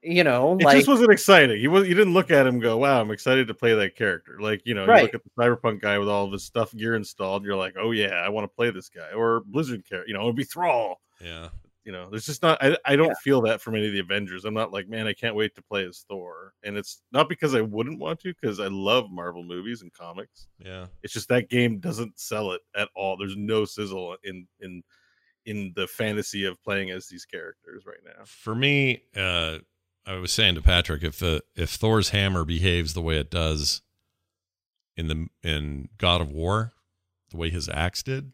you know, It like just wasn't exciting. You was you didn't look at him and go, "Wow, I'm excited to play that character." Like you know, you look at the Cyberpunk guy with all of his stuff gear installed. You're like, "Oh yeah, I want to play this guy." Or Blizzard character, you know, it would be Thrall. yeah. You know, there's just not. I, I don't Yeah. feel that from any of the Avengers. I'm not like, man, I can't wait to play as Thor. And it's not because I wouldn't want to, because I love Marvel movies and comics. Yeah. It's just that game doesn't sell it at all. There's no sizzle in in in the fantasy of playing as these characters right now. for me, uh, I was saying to Patrick, if the if Thor's hammer behaves the way it does in the in God of War, the way his axe did,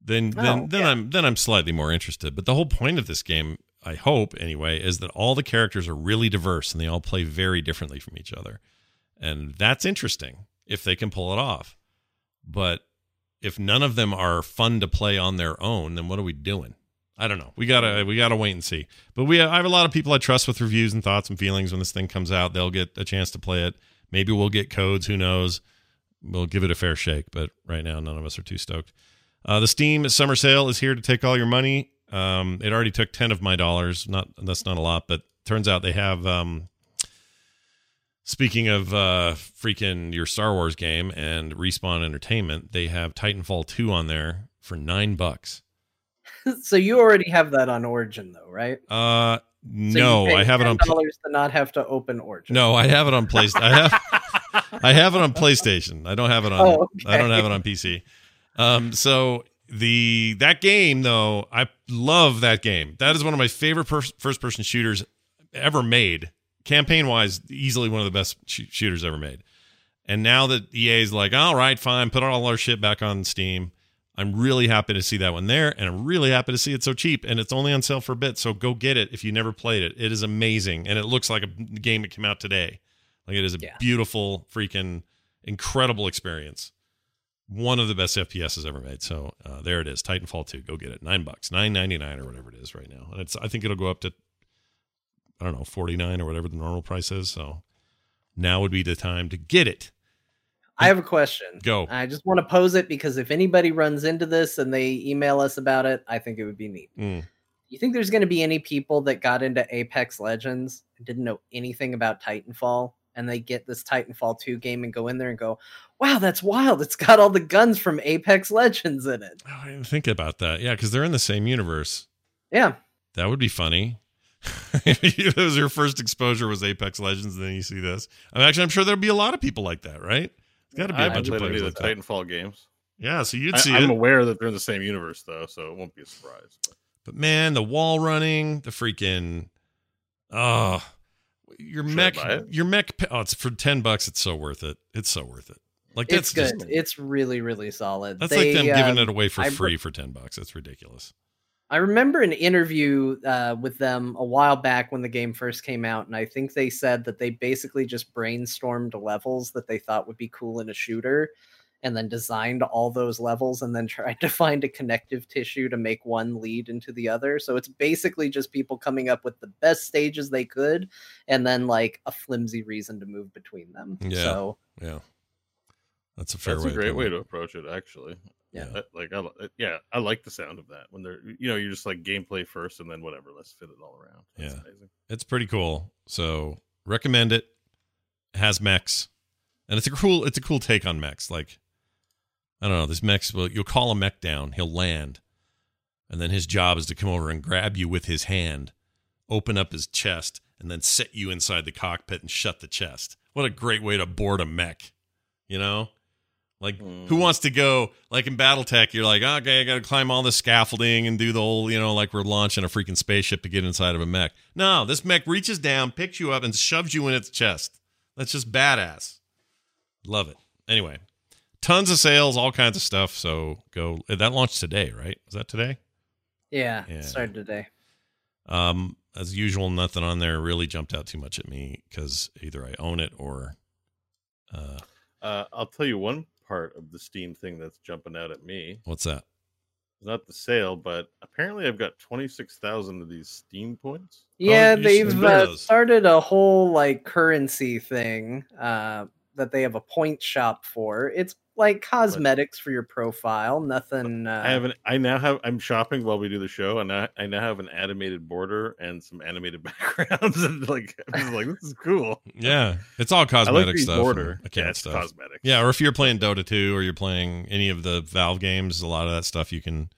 then oh, then Oh, then yeah. I'm then I'm slightly more interested. But the whole point of this game, I hope anyway, is that all the characters are really diverse and they all play very differently from each other, and that's interesting if they can pull it off. But if none of them are fun to play on their own, then what are we doing? I don't know. We gotta we gotta wait and see. But we I have a lot of people I trust with reviews and thoughts and feelings when this thing comes out. They'll get a chance to play it. Maybe we'll get codes. Who knows? We'll give it a fair shake. But right now, none of us are too stoked. Uh, the Steam summer sale is here to take all your money. Um, it already took ten of my dollars. Not that's not a lot, but turns out they have. Um, speaking of uh, freaking your Star Wars game and Respawn Entertainment, they have Titanfall two on there for nine bucks. so you already have that on Origin, though, right? Uh, So no, I have it on. Dollars to not have to open Origin. no, I have it on PlayStation. I have I have it on PlayStation. I don't have it on. Oh, I don't have it on PC. Um, so the that game though, I love that game. That is one of my favorite pers- first person shooters ever made. Campaign wise, easily one of the best sh- shooters ever made. And now that EA is like, all right, fine, put all our shit back on Steam. I'm really happy to see that one there, and I'm really happy to see it so cheap, and it's only on sale for a bit. So go get it if you never played it. It is amazing, and it looks like a game that came out today. Like it is a Yeah. beautiful, freaking, incredible experience. One of the best FPSs ever made. So uh, there it is, Titanfall 2. Go get it, nine bucks, nine ninety nine or whatever it is right now, and it's. I think it'll go up to, I don't know, forty nine or whatever the normal price is. So now would be the time to get it. I have a question. Go. I just want to pose it because if anybody runs into this and they email us about it, I think it would be neat. Mm. You think there's going to be any people that got into Apex Legends and didn't know anything about Titanfall and they get this Titanfall 2 game and go in there and go, wow, that's wild. It's got all the guns from Apex Legends in it. Oh, I didn't think about that. Yeah, because they're in the same universe. Yeah. That would be funny. it was your first exposure was Apex Legends, and then you see this. I mean, actually, I'm sure there'll be a lot of people like that, right? There's got to be I a haven't bunch of played any players of the that. Titanfall games. Yeah, so you'd I, see I'm it. aware that they're in the same universe though, so it won't be a surprise. But But man, the wall running, the freaking, oh, your Should mech, your mech. Oh, it's for ten bucks. It's so worth it. It's so worth it. Like It's that's good. just it's really, really solid. that's They, like them giving um, it away for I- free for ten bucks. That's ridiculous. I remember an interview uh, with them a while back when the game first came out, and I think they said that they basically just brainstormed levels that they thought would be cool in a shooter, and then designed all those levels, and then tried to find a connective tissue to make one lead into the other. So it's basically just people coming up with the best stages they could, and then like a flimsy reason to move between them. Yeah. So Yeah, that's a fair that's way. a great of way to approach it, actually. Yeah. Like I, uh, yeah, I like the sound of that when they're you know you're just like gameplay first and then whatever, let's fit it all around. That's Yeah. amazing. It's pretty cool. So recommend it. it. Has mechs, and it's a cool. It's a cool take on mechs. Like I don't know, this mechs. Well, you'll call a mech down. He'll land, and then his job is to come over and grab you with his hand, open up his chest, and then set you inside the cockpit and shut the chest. What a great way to board a mech. You know. Like, who Mm. wants to go? Like in BattleTech, you're like, okay, I got to climb all the scaffolding and do the whole, you know, like we're launching a freaking spaceship to get inside of a mech. No, this mech reaches down, picks you up, and shoves you in its chest. That's just badass. Love it. Anyway, tons of sales, all kinds of stuff. So go. That launched today, right? Is that today? yeah, Yeah. it started today. Um, as usual, nothing on there really jumped out too much at me because either I own it or, uh, Uh, I'll tell you one part of the Steam thing that's jumping out at me. what's that? It's not the sale, but apparently I've got twenty six thousand of these Steam points. Yeah, you they've uh, started a whole like currency thing uh, that they have a point shop for. It's like cosmetics for your profile. Nothing. Uh, I have an. I now have. I'm shopping while we do the show, and I, I now have an animated border and some animated backgrounds, and like I'm just like this is cool. Yeah, it's all I cosmetic like stuff. border. and Yeah, account it's stuff. cosmetics. Yeah, or if you're playing Dota 2 or you're playing any of the Valve games, a lot of that stuff you can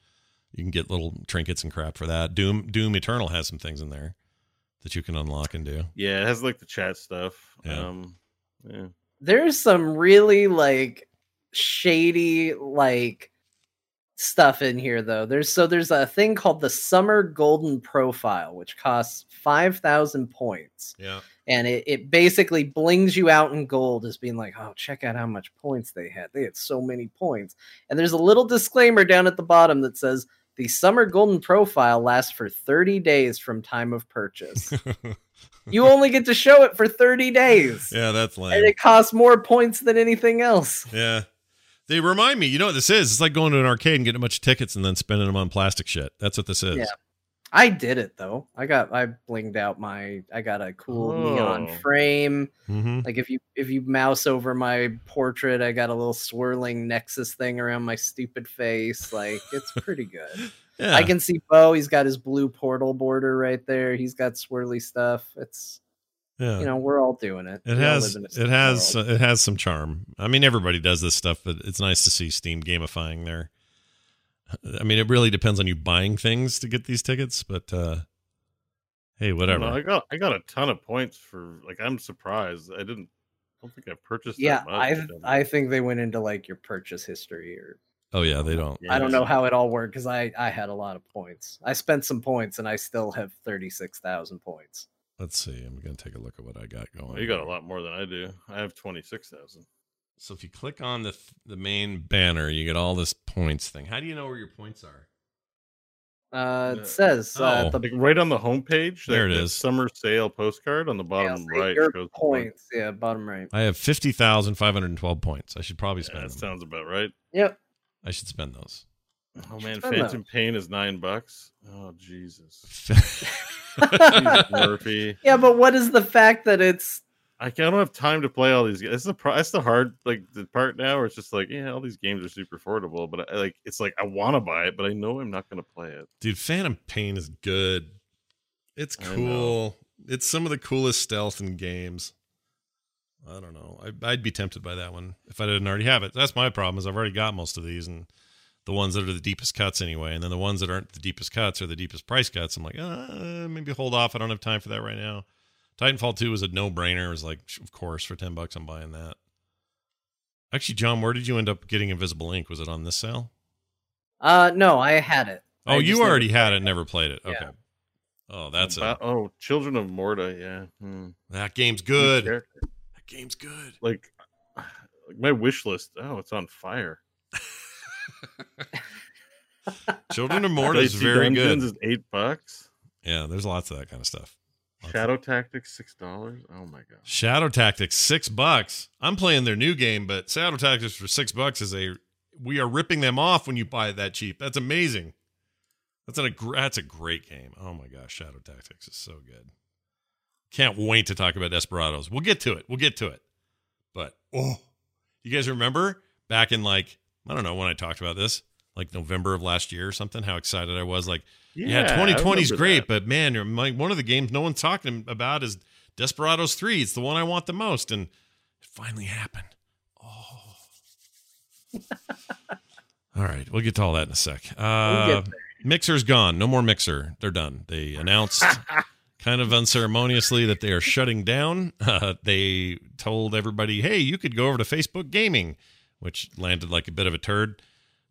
you can get little trinkets and crap for that. Doom Doom Eternal has some things in there that you can unlock and do. yeah. It has like the chat stuff. Yeah. Um, yeah. there's some really like shady like stuff in here though. There's so there's a thing called the Summer Golden Profile, which costs five thousand points. Yeah. and it, it basically blings you out in gold as being like, oh, check out how much points they had. They had so many points. And there's a little disclaimer down at the bottom that says the summer golden profile lasts for 30 days from time of purchase. you only get to show it for 30 days. yeah, that's lame. And it costs more points than anything else. Yeah. They remind me, you know what this is? It's like going to an arcade and getting a bunch of tickets and then spending them on plastic shit. That's what this is. Yeah. I did it though. I got I blinged out my I got a cool neon Oh. frame. hmm Like if you if you mouse over my portrait, I got a little swirling Nexus thing around my stupid face. Like it's pretty good. Yeah. I can see Bo. He's got his blue portal border right there. He's got swirly stuff. It's yeah. you know we're all doing it. It We has live in a it small has world. it has some charm. I mean, everybody does this stuff, but it's nice to see Steam gamifying their. I mean, it really depends on you buying things to get these tickets, but uh hey, whatever. know, I got I got a ton of points for like I'm surprised. I didn't. I don't think I purchased. yeah. that much. I. I think they went into like your purchase history or oh yeah, they don't. I don't know how it all worked because I I had a lot of points. I spent some points and I still have thirty six thousand points. Let's see. I'm gonna take a look at what I got going. Well, you got a lot more than I do. I have twenty six thousand. So if you click on the the main banner, you get all this points thing. How do you know where your points are? Uh, it says uh, Oh. the Like right on the homepage, There that- it that is. Summer sale postcard on the bottom see, right. your shows the points. Yeah, bottom right. I have fifty thousand five hundred and twelve points. I should probably Yeah, spend that them. sounds about right. Yep. I should spend those. Oh man, Phantom those. Pain is nine bucks. Oh Jesus, Jesus, Jesus, Murphy. Yeah, but what is the fact that it's I don't have time to play all these. games. That's the pro- that's the hard like the part now where it's just like yeah, all these games are super affordable, but I, like it's like I want to buy it, but I know I'm not going to play it. Dude, Phantom Pain is good. It's cool. It's some of the coolest stealth in games. I don't know. I, I'd be tempted by that one if I didn't already have it. That's my problem. Is I've already got most of these, and the ones that are the deepest cuts anyway, and then the ones that aren't the deepest cuts are the deepest price cuts. I'm like, uh, maybe hold off. I don't have time for that right now. Titanfall 2 was a no brainer. It was like, of course, for 10 bucks, I'm buying that. Actually, John, where did you end up getting Invisible, Inc.? Was it on this sale? Uh, no, I had it. Oh, just you already had played it, never played it. Yeah. Okay. Oh, that's Ba- a, oh, Children of Morta. Yeah, hmm. that game's good. That game's good. Like, like my wish list. Oh, it's on fire. Children of Morta is very Dungeons good. is eight bucks. Yeah, there's lots of that kind of stuff. Lots Shadow Tactics six dollars. Oh my god. Shadow Tactics, six bucks. I'm playing their new game, but Shadow Tactics for six bucks is a. We are ripping them off when you buy it that cheap. That's amazing. That's a that's a great game. Oh my gosh, Shadow Tactics is so good. Can't wait to talk about Desperados. We'll get to it. We'll get to it. But oh, you guys remember back in like I don't know when I talked about this, like November of last year or something? How excited I was! Like yeah, I 2020 is great, that. but man, like one of the games no one's talking about is Desperados 3. It's the one I want the most, and it finally happened. Oh. all right, we'll get to all that in a sec. We'll Uh. Mixer's gone. No more Mixer. They're done. They announced kind of unceremoniously that they are shutting down. Uh, they told everybody, hey, you could go over to Facebook Gaming, which landed like a bit of a turd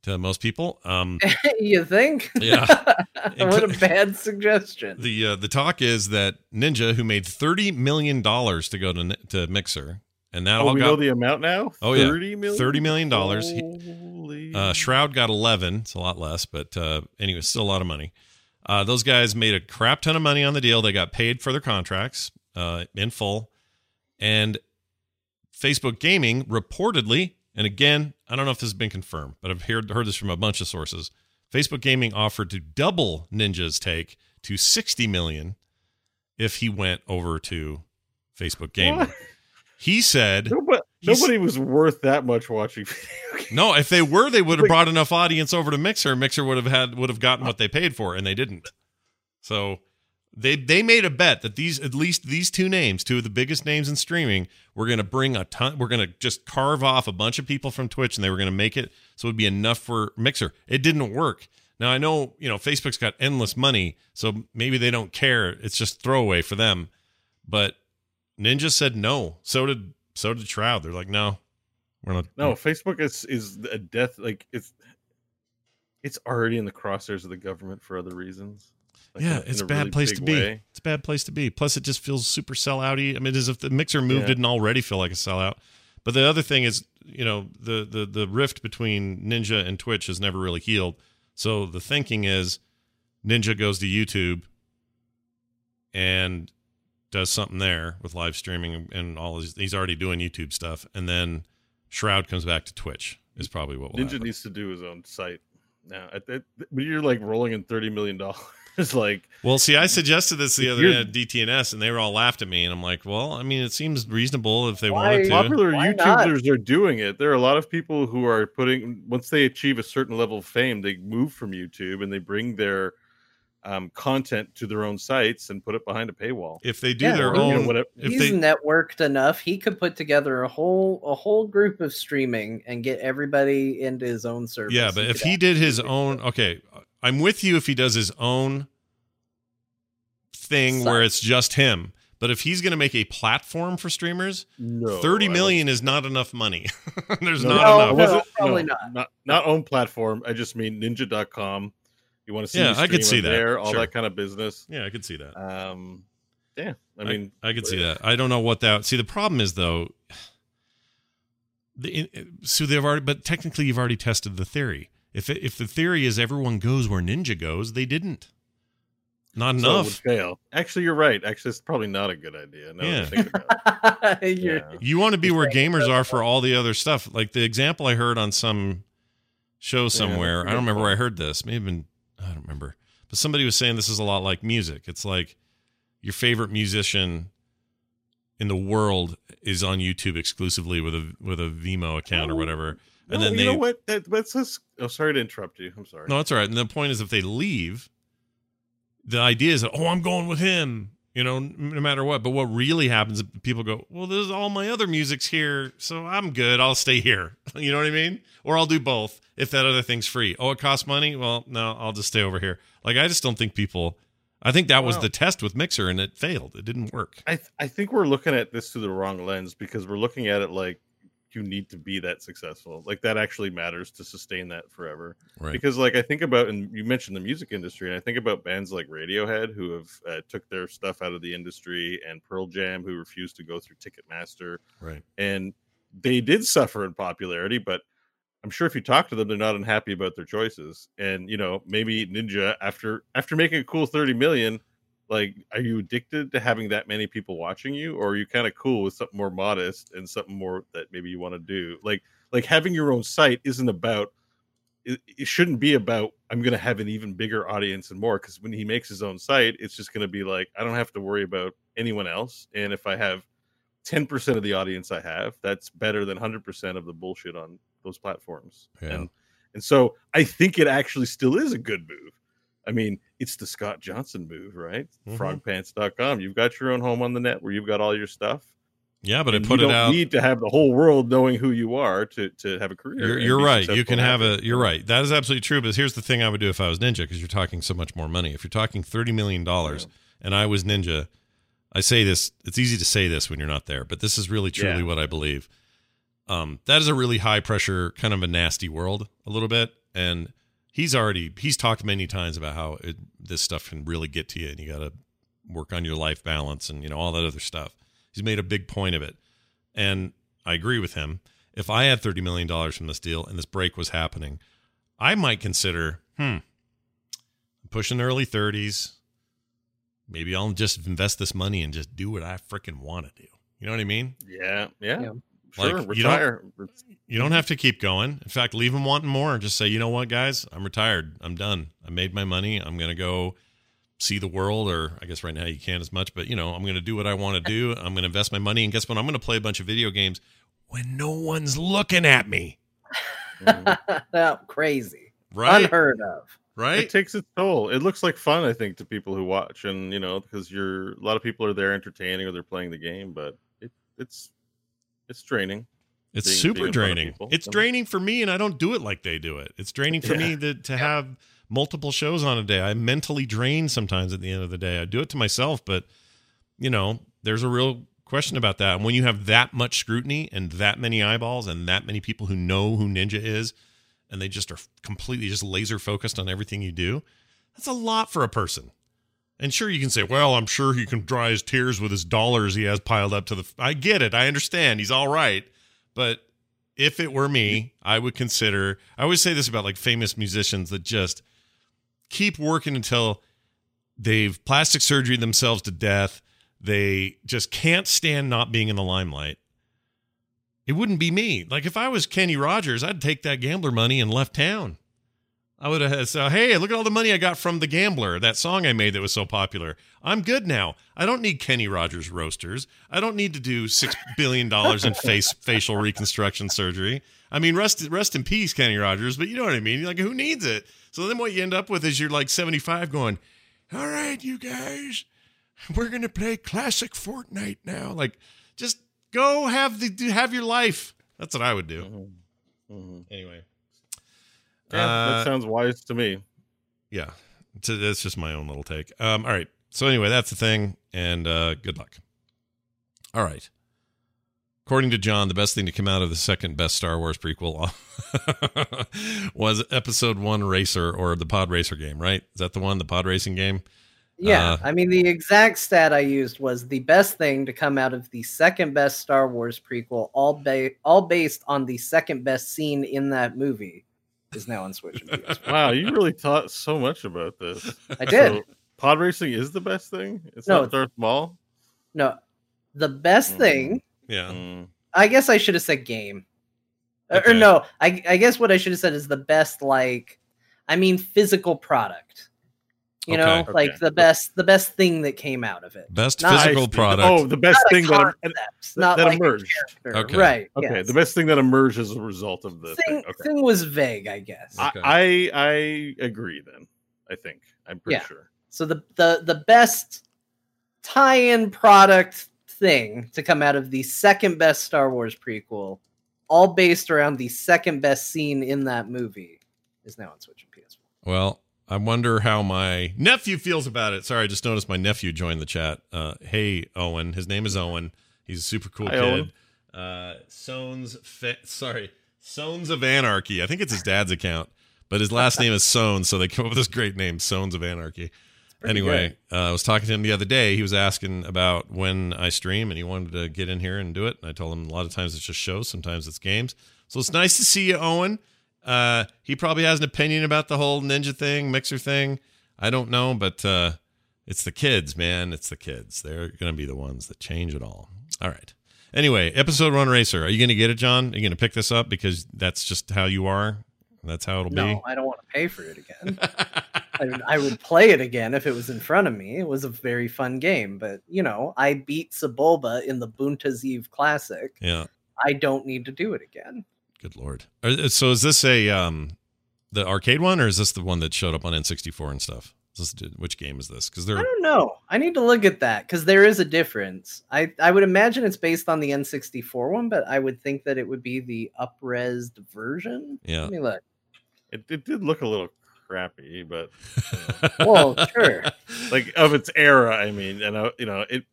to most people. Um, you think? Yeah. what a bad suggestion. the uh, the talk is that Ninja, who made thirty million dollars to go to to Mixer, and that Oh, all we know got the amount now. Oh, yeah. thirty million. thirty million dollars. Holy. Uh, Shroud got eleven. It's a lot less, but uh, anyway, still a lot of money. Uh, those guys made a crap ton of money on the deal. They got paid for their contracts uh, in full, and Facebook Gaming reportedly, and again, I don't know if this has been confirmed, but I've heard heard this from a bunch of sources. Facebook Gaming offered to double Ninja's take to sixty million if he went over to Facebook Gaming. What? He said Nobody, nobody was worth that much watching no, if they were, they would have brought enough audience over to Mixer. Mixer would have had would have gotten what they paid for, and they didn't. So they they made a bet that these at least these two names, two of the biggest names in streaming, were going to bring a ton. We're going to just carve off a bunch of people from Twitch, and they were going to make it so it'd be enough for Mixer. It didn't work. Now I know you know Facebook's got endless money, so maybe they don't care. It's just throwaway for them. But Ninja said no. So did so did Shroud. They're like, no, we're not. No, Facebook is is a death. Like it's it's already in the crosshairs of the government for other reasons. Like, yeah, in it's a a bad really place to be. way. It's a bad place to be. Plus, it just feels super sellouty. I mean, as if the mixer move Yeah. didn't already feel like a sellout. But the other thing is, you know, the the the rift between Ninja and Twitch has never really healed. So the thinking is, Ninja goes to YouTube and does something there with live streaming and all his. He's already doing YouTube stuff, and then Shroud comes back to Twitch. Is probably what will Ninja happen. needs to do his own site now. At that, when you're like rolling in thirty million dollars, like Well, see, I suggested this the other day at DTNS, and they were all laughed at me. And I'm like, well, I mean, it seems reasonable if they Why- wanted to. popular Why not? YouTubers are doing it. There are a lot of people who are putting once they achieve a certain level of fame, they move from YouTube and they bring their um, content to their own sites and put it behind a paywall. If they do Yeah, their well, You know, own, whatever- if He's they, networked enough. He could put together a whole a whole group of streaming and get everybody into his own service. yeah, but if he did his own, okay, I'm with you if he does his own thing where it's just him. But if he's going to make a platform for streamers, no, thirty I million is not enough money. There's No, not No, enough. no. wasn't- probably no, not. not not own platform. I just mean ninja.com. You want to see Yeah, I could see that. there, all Sure. that kind of business. Yeah, I could see that. Um, yeah, I mean, I could see that. I don't know what that. See, the problem is though. The, so they've already, but technically, you've already tested the theory. If it, if the theory is everyone goes where Ninja goes, they didn't. Not so enough. would fail. Actually, you're right. Actually, it's probably not a good idea. Now that I Yeah. think about it. You're- Yeah. you want to be where gamers are for all the other stuff. Like the example I heard on some show somewhere. I don't good remember where I heard this. Maybe even, I don't remember. But somebody was saying this is a lot like music. It's like your favorite musician in the world is on YouTube exclusively with a with a Vimeo account or Oh, whatever. No, And then you they know what? That, that's just. Oh, sorry to interrupt you. I'm sorry. No, that's all right. And the point is, if they leave, the idea is that oh, I'm going with him. You know, no matter what. But what really happens? is People go, well, there's all my other music's here, so I'm good. I'll stay here. You know what I mean? Or I'll do both if that other thing's free. Oh, it costs money. Well, no, I'll just stay over here. Like I just don't think people. I think that was the test with Mixer, and it failed. It didn't work. I th- I think we're looking at this through the wrong lens because we're looking at it like you need to be that successful. Like that actually matters to sustain that forever. Right. Because like I think about and you mentioned the music industry and I think about bands like Radiohead who have uh, took their stuff out of the industry and Pearl Jam who refused to go through Ticketmaster Right. and they did suffer in popularity but I'm sure if you talk to them they're not unhappy about their choices. And you know, maybe Ninja after after making a cool 30 million like are you addicted to having that many people watching you or are you kind of cool with something more modest and something more that maybe you want to do? Like like having your own site isn't about it, it shouldn't be about i'm going to have an even bigger audience and more because when he makes his own site it's just going to be like i don't have to worry about anyone else and if i have 10% of the audience i have that's better than 100% of the bullshit on those platforms. Yeah. and and so i think it actually still is a good move I mean, it's the Scott Johnson move, right? Mhm. Frogpants.com. You've got your own home on the net where you've got all your stuff. Yeah, but I and put you it don't out. need to have the whole world knowing who you are to, to have a career. You're, you're right. You can have a. You're right. That is absolutely true. But here's the thing: I would do if I was Ninja, because you're talking so much more money. If you're talking thirty million dollars, and I was Ninja, I say this. It's easy to say this when you're not there, but this is really truly Yeah. what I believe. Um, that is a really high pressure, kind of a nasty world, a little bit, and he's already he's talked many times about how it, this stuff can really get to you, and you got to work on your life balance and you know all that other stuff. He's made a big point of it, and I agree with him. If I had thirty million dollars from this deal and this break was happening, I might consider, hmm, I'm pushing early thirties. Maybe I'll just invest this money and just do what I freaking want to do. You know what I mean? Yeah, yeah. Yeah. Sure, Like, you don't- retire. You don't have to keep going. In fact, leave them wanting more. Just say, you know what, guys, I'm retired. I'm done. I made my money. I'm gonna go see the world, or I guess right now you can't as much, but you know, I'm gonna do what I want to do. I'm gonna invest my money, and guess what? I'm gonna play a bunch of video games when no one's looking at me. Mhm. Crazy. Right? Unheard of. right? It takes its toll. It looks like fun, I think, to people who watch, and you know, because you're a lot of people are there entertaining or they're playing the game, but it, it's it's draining. It's being- super being in front of draining. It's draining for me, and I don't do it like they do it. It's draining for me Yeah. to, to have multiple shows on a day. I'm mentally drain sometimes at the end of the day. I do it to myself, but you know, there's a real question about that. And when you have that much scrutiny and that many eyeballs and that many people who know who Ninja is, and they just are completely just laser focused on everything you do, that's a lot for a person. And sure, you can say, well, I'm sure he can dry his tears with his dollars he has piled up to the. I get it. I understand. He's all right. But if it were me, I would consider. I always say this about like famous musicians that just keep working until they've plastic surgery themselves to death. They just can't stand not being in the limelight. It wouldn't be me. Like if I was Kenny Rogers, I'd take that gambler money and left town. I would have said, "Hey, look at all the money I got from The Gambler, that song I made that was so popular. I'm good now. I don't need Kenny Rogers roasters. I don't need to do six billion dollars in face facial reconstruction surgery. I mean, rest rest in peace, Kenny Rogers. But you know what I mean. Like, who needs it? So then, what you end up with is you're like 75, going, "All right, you guys, we're gonna play classic Fortnite now. Like, just go have the have your life. That's what I would do. Mhm. Mhm. Anyway." Yeah, Uh, that sounds wise to me. yeah it's, that's just my own little take. Um all right. So anyway that's the thing and uh good luck. All right. According to john the best thing to come out of the second best star wars prequel was episode one racer or the pod racer game right? Is that the one the pod racing game? Yeah, Uh, I mean the exact stat I used was the best thing to come out of the second best Star Wars prequel, all ba- all based on the second best scene in that movie, is now on Switch. and PS4. Wow, you really thought so much about this. I did. So, pod racing is the best thing. It's No, not Darth Maul. No, the best Mhm. thing. yeah Mm. I guess I should have said game. Or- Okay. Or no, I, I guess what I should have said is the best, like, I mean, physical product. You know, Okay. like Okay. the best the best thing that came out of it. Best Not- physical I product. Oh, the best Not a thing that. concept, not that like emerged. Okay. Right. Okay, yes. the best thing that emerged as a result of the thing, thing. Okay. thing was vague, I guess. Okay. I, I I agree. Then I think I'm pretty Yeah. sure. So the the the best tie-in product thing to come out of the second best Star Wars prequel, all based around the second best scene in that movie, is now on Switch and PS4. Well, I wonder how my nephew feels about it. Sorry, I just noticed my nephew joined the chat. Uh, hey, Owen. His name is Owen. He's a super cool Hi, kid. Owen. Uh, Sones, Fa- sorry, Sones of Anarchy. I think it's his dad's account, but his last name is Sones, so they come up with this great name, Sones of Anarchy. Anyway, uh, I was talking to him the other day. He was asking about when I stream, and he wanted to get in here and do it. And I told him a lot of times it's just shows, sometimes it's games. So it's nice to see you, Owen. Uh, he probably has an opinion about the whole ninja thing, mixer thing. I don't know, but uh, it's the kids, man. It's the kids. They're going to be the ones that change it all. All right. Anyway, episode one racer. Are you going to get it, John? Are you going to pick this up because that's just how you are? That's how it'll No, be. I don't want to pay for it again. I, would- I would play it again if it was in front of me. It was a very fun game, but you know, I beat Sebulba in the Boonta's Eve Classic. yeah. I don't need to do it again. Good lord. So is this a um the arcade one or is this the one that showed up on N64 and stuff? This, which game is this? Because there, I don't know. I need to look at that because there is a difference. I, I would imagine it's based on the N64 one, but I would think that it would be the upresed version. yeah. Let me look. It, it did look a little crappy, but Well, sure. like of its era. I mean, and I, you know, it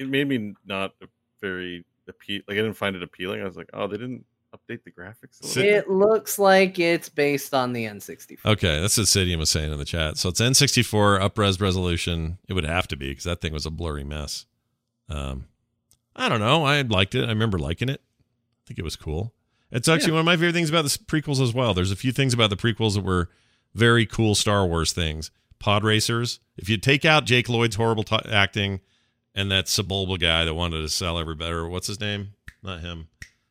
it made me not very appeal. Like I didn't find it appealing. I was like, oh, they didn't update the graphics. A little. It looks like it's based on the N64. Okay, that's what Sidian was saying in the chat. So it's N64 upres resolution. It would have to be because that thing was a blurry mess. Um, I don't know. I liked it. I remember liking it. I think it was cool. It's actually one of my favorite things about the prequels as well. There's a few things about the prequels that were very cool Star Wars things. Pod racers. If you take out Jake Lloyd's horrible t- acting and that Sebulba guy that wanted to sell everybody, or what's his name? Not him.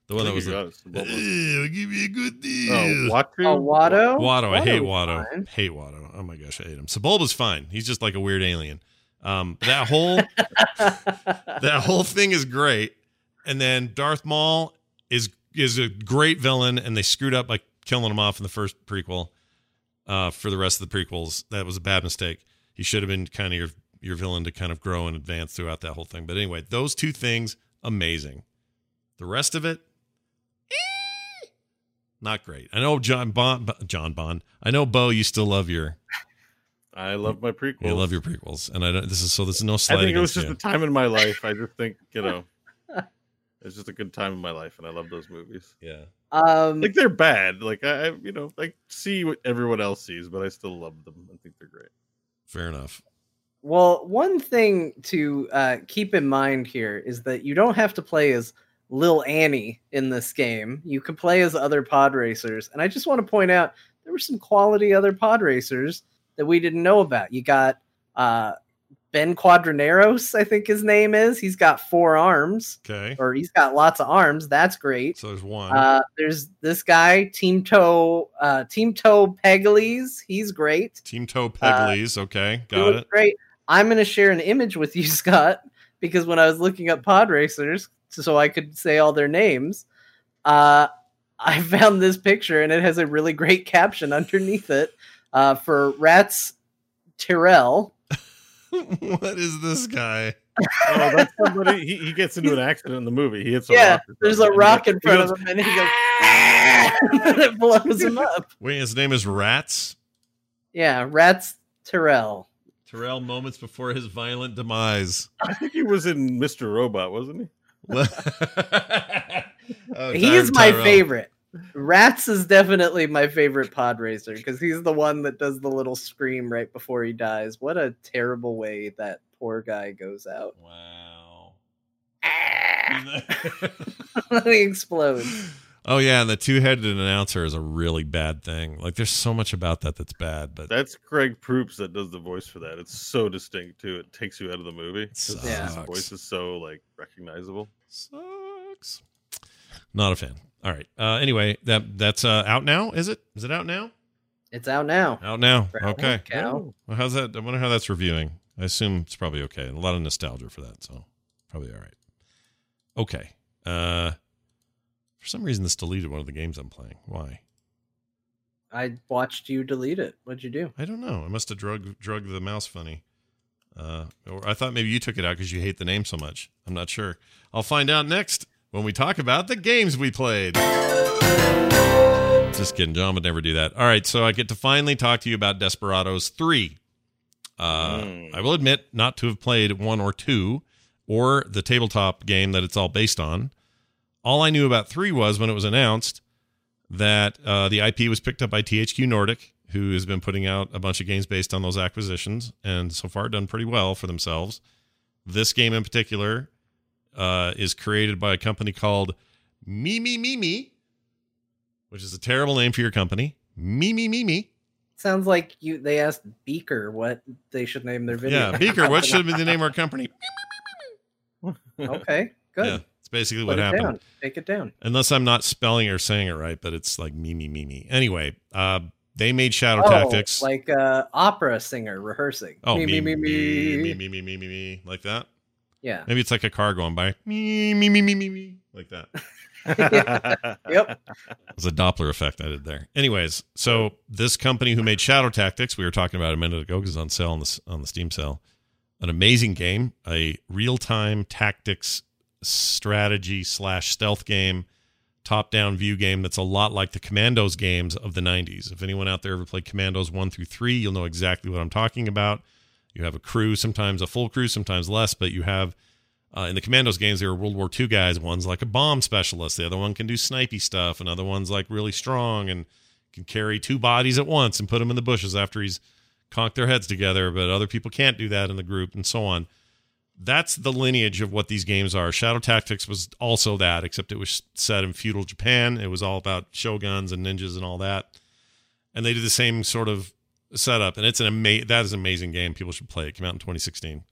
The one that was think the, you got it, Sebulba. "Eh, I'll give you a good deal. Oh, Watu? Oh, Watto? Watto, I hate Watto. fine. Hate Watto. Oh my gosh, I hate him. Sebulba's fine. He's just like a weird alien. Um, that whole that whole thing is great. And then Darth Maul is is a great villain, and they screwed up by killing him off in the first prequel. Uh, for the rest of the prequels, that was a bad mistake. He should have been kind of your your villain to kind of grow and advance throughout that whole thing. But anyway, those two things, amazing. The rest of it, not great. I know John Bond. John Bond. I know Bo. You still love your I love my prequels. you love your prequels, and I don't. This is so. This is no I think it was just you. a time in my life. I just think you know, it's just a good time in my life, and I love those movies. yeah. um, Like they're bad. Like I, I- you know, like see what everyone else sees, but I still love them. I think they're great. Fair enough. Well, one thing to uh, keep in mind here is that you don't have to play as Lil Annie in this game. You can play as other pod racers. And I just want to point out there were some quality other pod racers that we didn't know about. You got uh, Ben Quadinaros, I think his name is. He's got four arms, Okay. or he's got lots of arms. That's great. So there's one. Uh, there's this guy, Teemto, uh, Teemto Pagalies. He's great. Teemto Pagalies. okay, got it. Great. I'm going to share an image with you, Scott, because when I was looking up pod racers, so I could say all their names, uh, I found this picture and it has a really great caption underneath it uh, for Ratts Tyerell. what is this guy? Oh, that's somebody. He, he gets into an accident in the movie. He hits a Yeah, rock. there's a rock in front goes, of him and he goes, and it blows him up. Wait, his name is Ratts. Yeah, Ratts Tyerell. Tyerell moments before his violent demise. I think he was in Mr. Robot, wasn't he? Oh, he is my Tyrell. favorite. Ratts is definitely my favorite pod racer because he's the one that does the little scream right before he dies. What a terrible way that poor guy goes out. Wow. he explodes. oh yeah, and the two-headed announcer is a really bad thing. Like, there's so much about that that's bad, but That's Greg Proops that does the voice for that. It's so distinct too. It takes you out of the movie. 'cause Yeah. His voice is so like recognizable. Sucks. Not a fan. All right. Uh, anyway, that that's uh, out now. Is it? Is it out now? It's out now. Out now. Halloween Okay. Cow. Well, how's that? I wonder how that's reviewing. I assume it's probably okay. A lot of nostalgia for that, so probably all right. Okay. Uh, for some reason, this deleted one of the games I'm playing. Why? I watched you delete it. What'd you do? I don't know. I must have drug drug the mouse funny. Uh, or I thought maybe you took it out because you hate the name so much. I'm not sure. I'll find out next when we talk about the games we played. Just kidding. John would never do that. All right, so I get to finally talk to you about Desperados 3. Uh, Mm. I will admit not to have played one or two or the tabletop game that it's all based on. All I knew about 3 was when it was announced that uh, the IP was picked up by THQ Nordic, who has been putting out a bunch of games based on those acquisitions and so far done pretty well for themselves. This game in particular uh, is created by a company called Mimi Mimi, which is a terrible name for your company. Mimi Mimi. Sounds like you. They asked Beaker what they should name their video. Yeah, Beaker. What should be the name of our company? okay, good. Yeah, it's basically Put what it happened. down. Take it down. Unless I'm not spelling or saying it right, but it's like Mimi Mimi. Anyway, uh, they made Shadow oh, Tactics. like uh, opera singer rehearsing. oh, me, me, me, me, me, me, me, me, me, me, like that. Yeah. Maybe it's like a car going by. Me, me, me, me, me, me, like that. Yep. It was a Doppler effect I did there. Anyways, so this company who made Shadow Tactics, we were talking about a minute ago because on sale on the on the Steam sale, an amazing game, a real time tactics strategy slash stealth game, top down view game that's a lot like the Commandos games of the '90s. If anyone out there ever played Commandos one through three, you'll know exactly what I'm talking about. You have a crew, sometimes a full crew, sometimes less, but you have uh, in the Commandos games, there are World War II guys. One's like a bomb specialist. The other one can do snipey stuff. Another one's like really strong and can carry two bodies at once and put them in the bushes after he's conked their heads together. But other people can't do that in the group and so on. That's the lineage of what these games are. Shadow Tactics was also that, except it was set in feudal Japan. It was all about shoguns and ninjas and all that. And they did the same sort of setup. And it's an ama- that is an amazing game. People should play it. it came out in 2016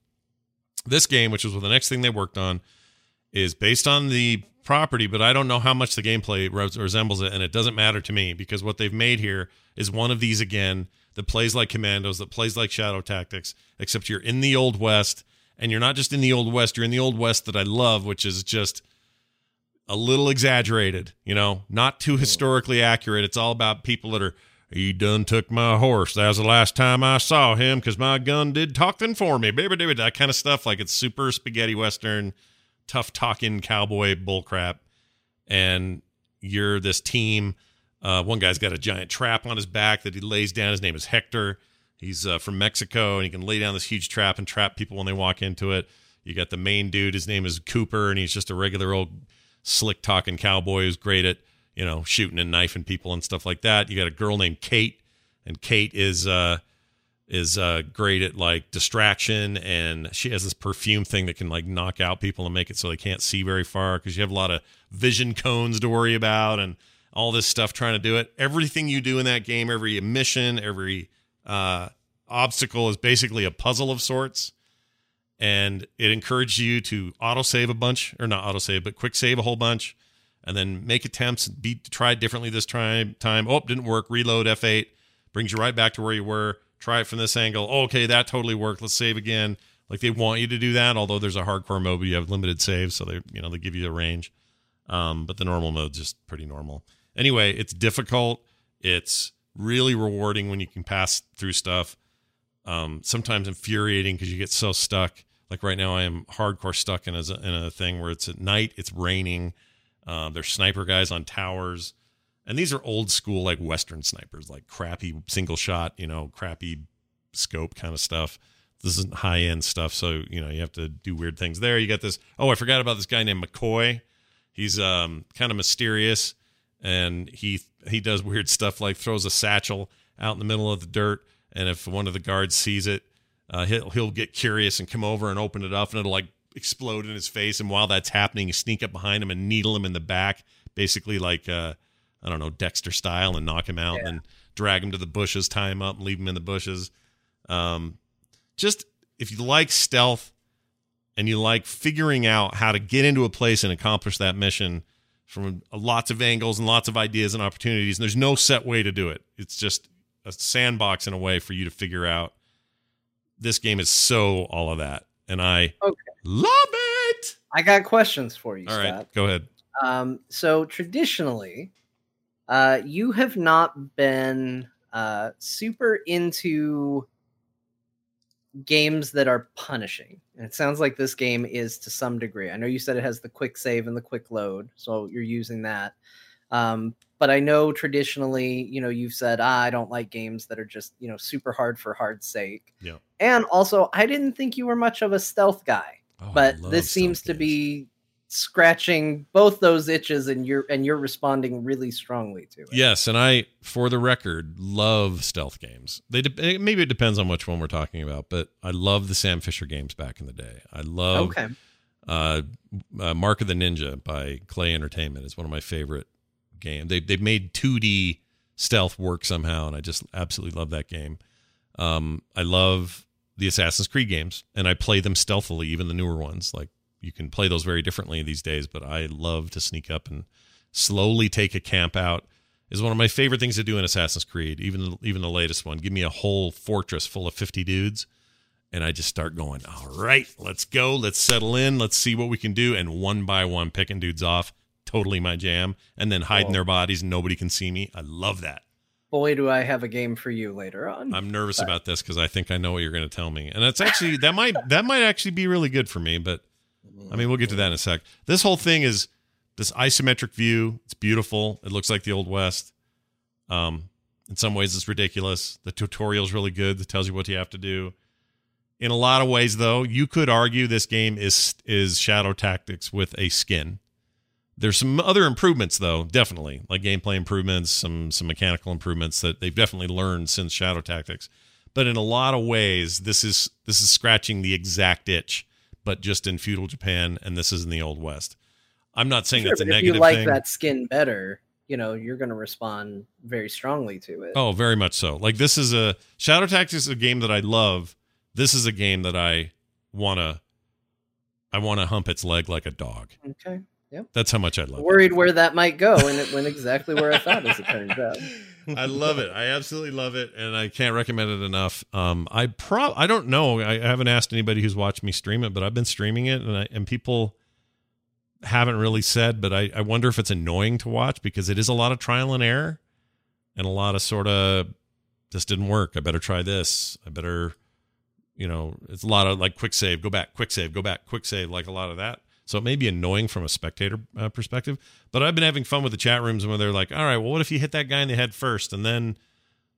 this game, which was the next thing they worked on, is based on the property, but I don't know how much the gameplay res- resembles it, and it doesn't matter to me because what they've made here is one of these again that plays like Commandos, that plays like Shadow Tactics, except you're in the Old West, and you're not just in the Old West, you're in the Old West that I love, which is just a little exaggerated, you know, not too historically accurate. It's all about people that are he done took my horse. That was the last time I saw him because my gun did talking for me. Baby, baby, that kind of stuff. Like it's super spaghetti western, tough talking cowboy bullcrap. And you're this team. Uh, one guy's got a giant trap on his back that he lays down. His name is Hector. He's uh, from Mexico and he can lay down this huge trap and trap people when they walk into it. You got the main dude. His name is Cooper and he's just a regular old slick talking cowboy who's great at you know, shooting and knifing people and stuff like that. You got a girl named Kate, and Kate is uh is uh great at like distraction and she has this perfume thing that can like knock out people and make it so they can't see very far because you have a lot of vision cones to worry about and all this stuff trying to do it. Everything you do in that game, every mission, every uh obstacle is basically a puzzle of sorts. And it encourages you to autosave a bunch, or not autosave, but quick save a whole bunch and then make attempts be try it differently this time time. Oh didn't work. Reload f8 brings you right back to where you were. Try it from this angle. Oh, okay that totally worked. Let's save again. Like they want you to do that although there's a hardcore mode but you have limited saves so they you know they give you a range. Um, but the normal mode's just pretty normal. Anyway it's difficult. It's really rewarding when you can pass through stuff um, sometimes infuriating because you get so stuck like right now i am hardcore stuck in a, in a thing where it's at night it's raining uh, there's sniper guys on towers, and these are old school like Western snipers, like crappy single shot, you know, crappy scope kind of stuff. This isn't high end stuff, so you know you have to do weird things there. You got this. Oh, I forgot about this guy named McCoy. He's um, kind of mysterious, and he he does weird stuff like throws a satchel out in the middle of the dirt, and if one of the guards sees it, uh, he'll he'll get curious and come over and open it up, and it'll like explode in his face and while that's happening you sneak up behind him and needle him in the back basically like uh i don't know dexter style and knock him out Yeah. and drag him to the bushes tie him up and leave him in the bushes um just if you like stealth and you like figuring out how to get into a place and accomplish that mission from lots of angles and lots of ideas and opportunities and there's no set way to do it it's just a sandbox in a way for you to figure out. This game is so all of that, and I Okay. love it. I got questions for you, All Scott. right, go ahead. Um, so traditionally, uh, you have not been uh, super into games that are punishing. And it sounds like this game is to some degree. I know you said it has the quick save and the quick load, so you're using that. Um, but I know traditionally, you know, you've said, ah, I don't like games that are just, you know, super hard for hard's sake. Yeah. And also, I didn't think you were much of a stealth guy Oh, but this seems stealth to be scratching both those itches and you're and you're responding really strongly to it Yes, and I, for the record, love stealth games. They de- eh, maybe it depends on which one we're talking about, but I love the Sam Fisher games back in the day. I love okay uh, uh, Mark of the Ninja by Klei Entertainment is one of my favorite games. They they've made 2D stealth work somehow, and I just absolutely love that game. Um, I love the Assassin's Creed games, and I play them stealthily, even the newer ones. Like you can play those very differently these days, but I love to sneak up and slowly take a camp out. Is one of my favorite things to do in Assassin's Creed, even even the latest one. Give me a whole fortress full of 50 dudes and I just start going, all right, let's go, let's settle in, let's see what we can do, and one by one picking dudes off, totally my jam, and then hiding Cool. their bodies, and nobody can see me. I love that. boy do i have a game for you later on I'm nervous about this because I think I know what you're going to tell me, and it's actually that might that might actually be really good for me. But I mean, we'll get to that in a sec. This whole thing is this isometric view. It's beautiful. It looks like the old west. Um, in some ways, it's ridiculous. The tutorial's really good. That tells you what you have to do. In a lot of ways, though, you could argue this game is is Shadow Tactics with a skin. There's some other improvements, though, definitely, like gameplay improvements, some some mechanical improvements that they've definitely learned since Shadow Tactics. But in a lot of ways, this is this is scratching the exact itch, but just in feudal Japan, and this is in the Old West. I'm not saying Sure, that's a but if negative you like thing. that skin better you know you're going to respond very strongly to it Oh, very much so. Like this is a Shadow Tactics is a game that I love. This is a game that I wanna I wanna hump its leg like a dog. okay That's how much I love it. worried where that might go and it went exactly where i thought as it turns out it. I love it. I absolutely love it, and I can't recommend it enough. Um, I pro I don't know. I haven't asked anybody who's watched me stream it, but I've been streaming it, and I, and people haven't really said. But I, I wonder if it's annoying to watch because it is a lot of trial and error, and a lot of sort of this didn't work. I better try this. I better, you know, it's a lot of like quick save, go back, quick save, go back, quick save, like a lot of that. So it may be annoying from a spectator uh, perspective, but I've been having fun with the chat rooms where they're like, all right, well, what if you hit that guy in the head first and then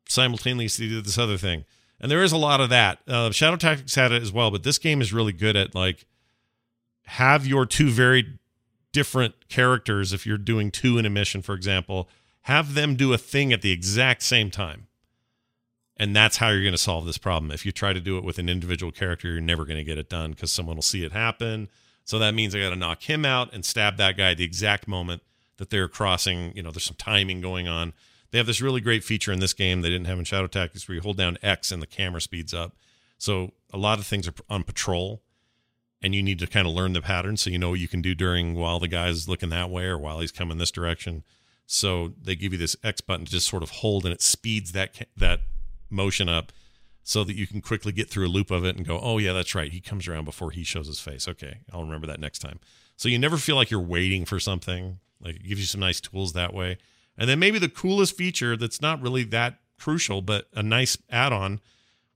simultaneously do this other thing? And there is a lot of that. Uh, Shadow Tactics had it as well, but this game is really good at like have your two very different characters. If you're doing two in a mission, for example, have them do a thing at the exact same time. And that's how you're going to solve this problem. If you try to do it with an individual character, you're never going to get it done because someone will see it happen. So that means I got to knock him out and stab that guy at the exact moment that they're crossing. You know, there's some timing going on. They have this really great feature in this game they didn't have in Shadow Tactics where you hold down X and the camera speeds up. So a lot of things are on patrol and you need to kind of learn the pattern so you know what you can do during while the guy's looking that way or while he's coming this direction. So they give you this X button to just sort of hold and it speeds that that motion up so that you can quickly get through a loop of it and go, "Oh yeah, that's right. He comes around before he shows his face. Okay, I'll remember that next time." So you never feel like you're waiting for something. Like it gives you some nice tools that way. And then maybe the coolest feature that's not really that crucial, but a nice add-on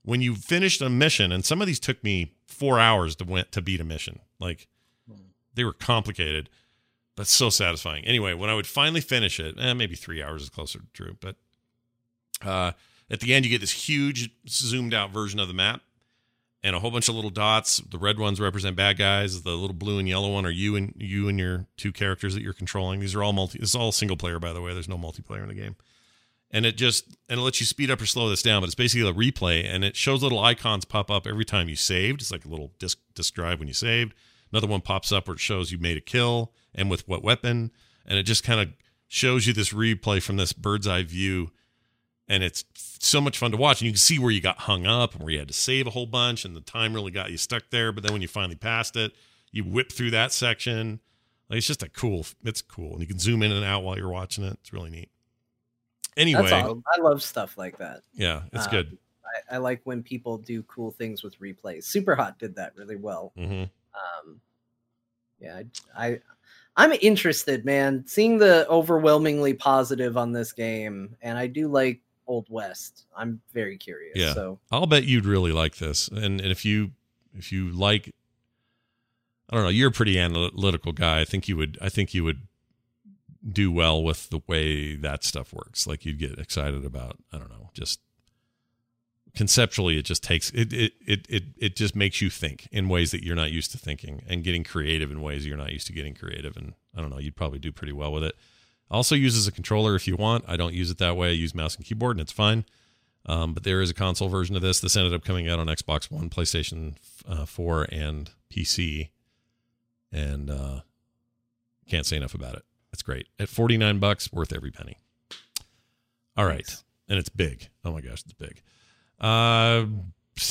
when you finished a mission, and some of these took me four hours to went to beat a mission. Like they were complicated, but so satisfying. Anyway, when I would finally finish it, eh, maybe three hours is closer to true, but uh, at the end you get this huge zoomed out version of the map and a whole bunch of little dots. The red ones represent bad guys. The little blue and yellow one are you and you and your two characters that you're controlling. These are all multi. This is all single player, by the way. There's no multiplayer in the game. And it just and it lets you speed up or slow this down, but it's basically a replay, and it shows little icons pop up every time you saved. It's like a little disk disk drive when you saved. Another one pops up where it shows you made a kill and with what weapon, and it just kind of shows you this replay from this bird's eye view and it's so much fun to watch. And you can see where you got hung up and where you had to save a whole bunch, and the time really got you stuck there. But then when you finally passed it, you whip through that section. Like it's just a cool. It's cool, and you can zoom in and out while you're watching it. It's really neat. Anyway. I love stuff like that. yeah, it's Uh, good. I, I like when people do cool things with replays. Superhot did that really well. hmm Um, yeah, I, I I'm interested, man. Seeing the overwhelmingly positive on this game, and I do like Old West. I'm very curious. Yeah. So I'll bet you'd really like this. And, and if you if you like, I don't know, you're a pretty analytical guy. I think you would. I think you would do well with the way that stuff works. Like you'd get excited about. I don't know, just conceptually, it just takes it. It it it it just makes you think in ways that you're not used to thinking, and getting creative in ways you're not used to getting creative. And I don't know, you'd probably do pretty well with it. Also, uses a controller if you want. I don't use it that way. I use mouse and keyboard, and it's fine. Um, but there is a console version of this. This ended up coming out on Xbox One, PlayStation uh, 4, and PC. And uh, can't say enough about it. It's great. At 49 bucks, worth every penny. All right. Nice. And it's big. Oh my gosh, it's big. Uh,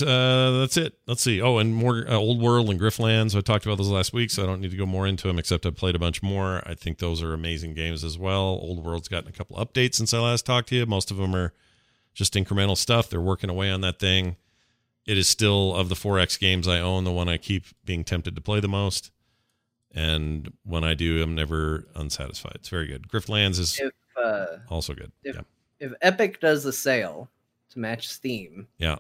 uh, that's it. Let's see. Oh, and more uh, Old World and Griftlands. I talked about those last week, so I don't need to go more into them, except I've played a bunch more. I think those are amazing games as well. Old World's gotten a couple updates since I last talked to you. Most of them are just incremental stuff. They're working away on that thing. It is still of the 4X games I own, the one I keep being tempted to play the most. And when I do, I'm never unsatisfied. It's very good. Griftlands is if uh, also good. if- yeah. if Epic does a sale to match Steam, Yeah.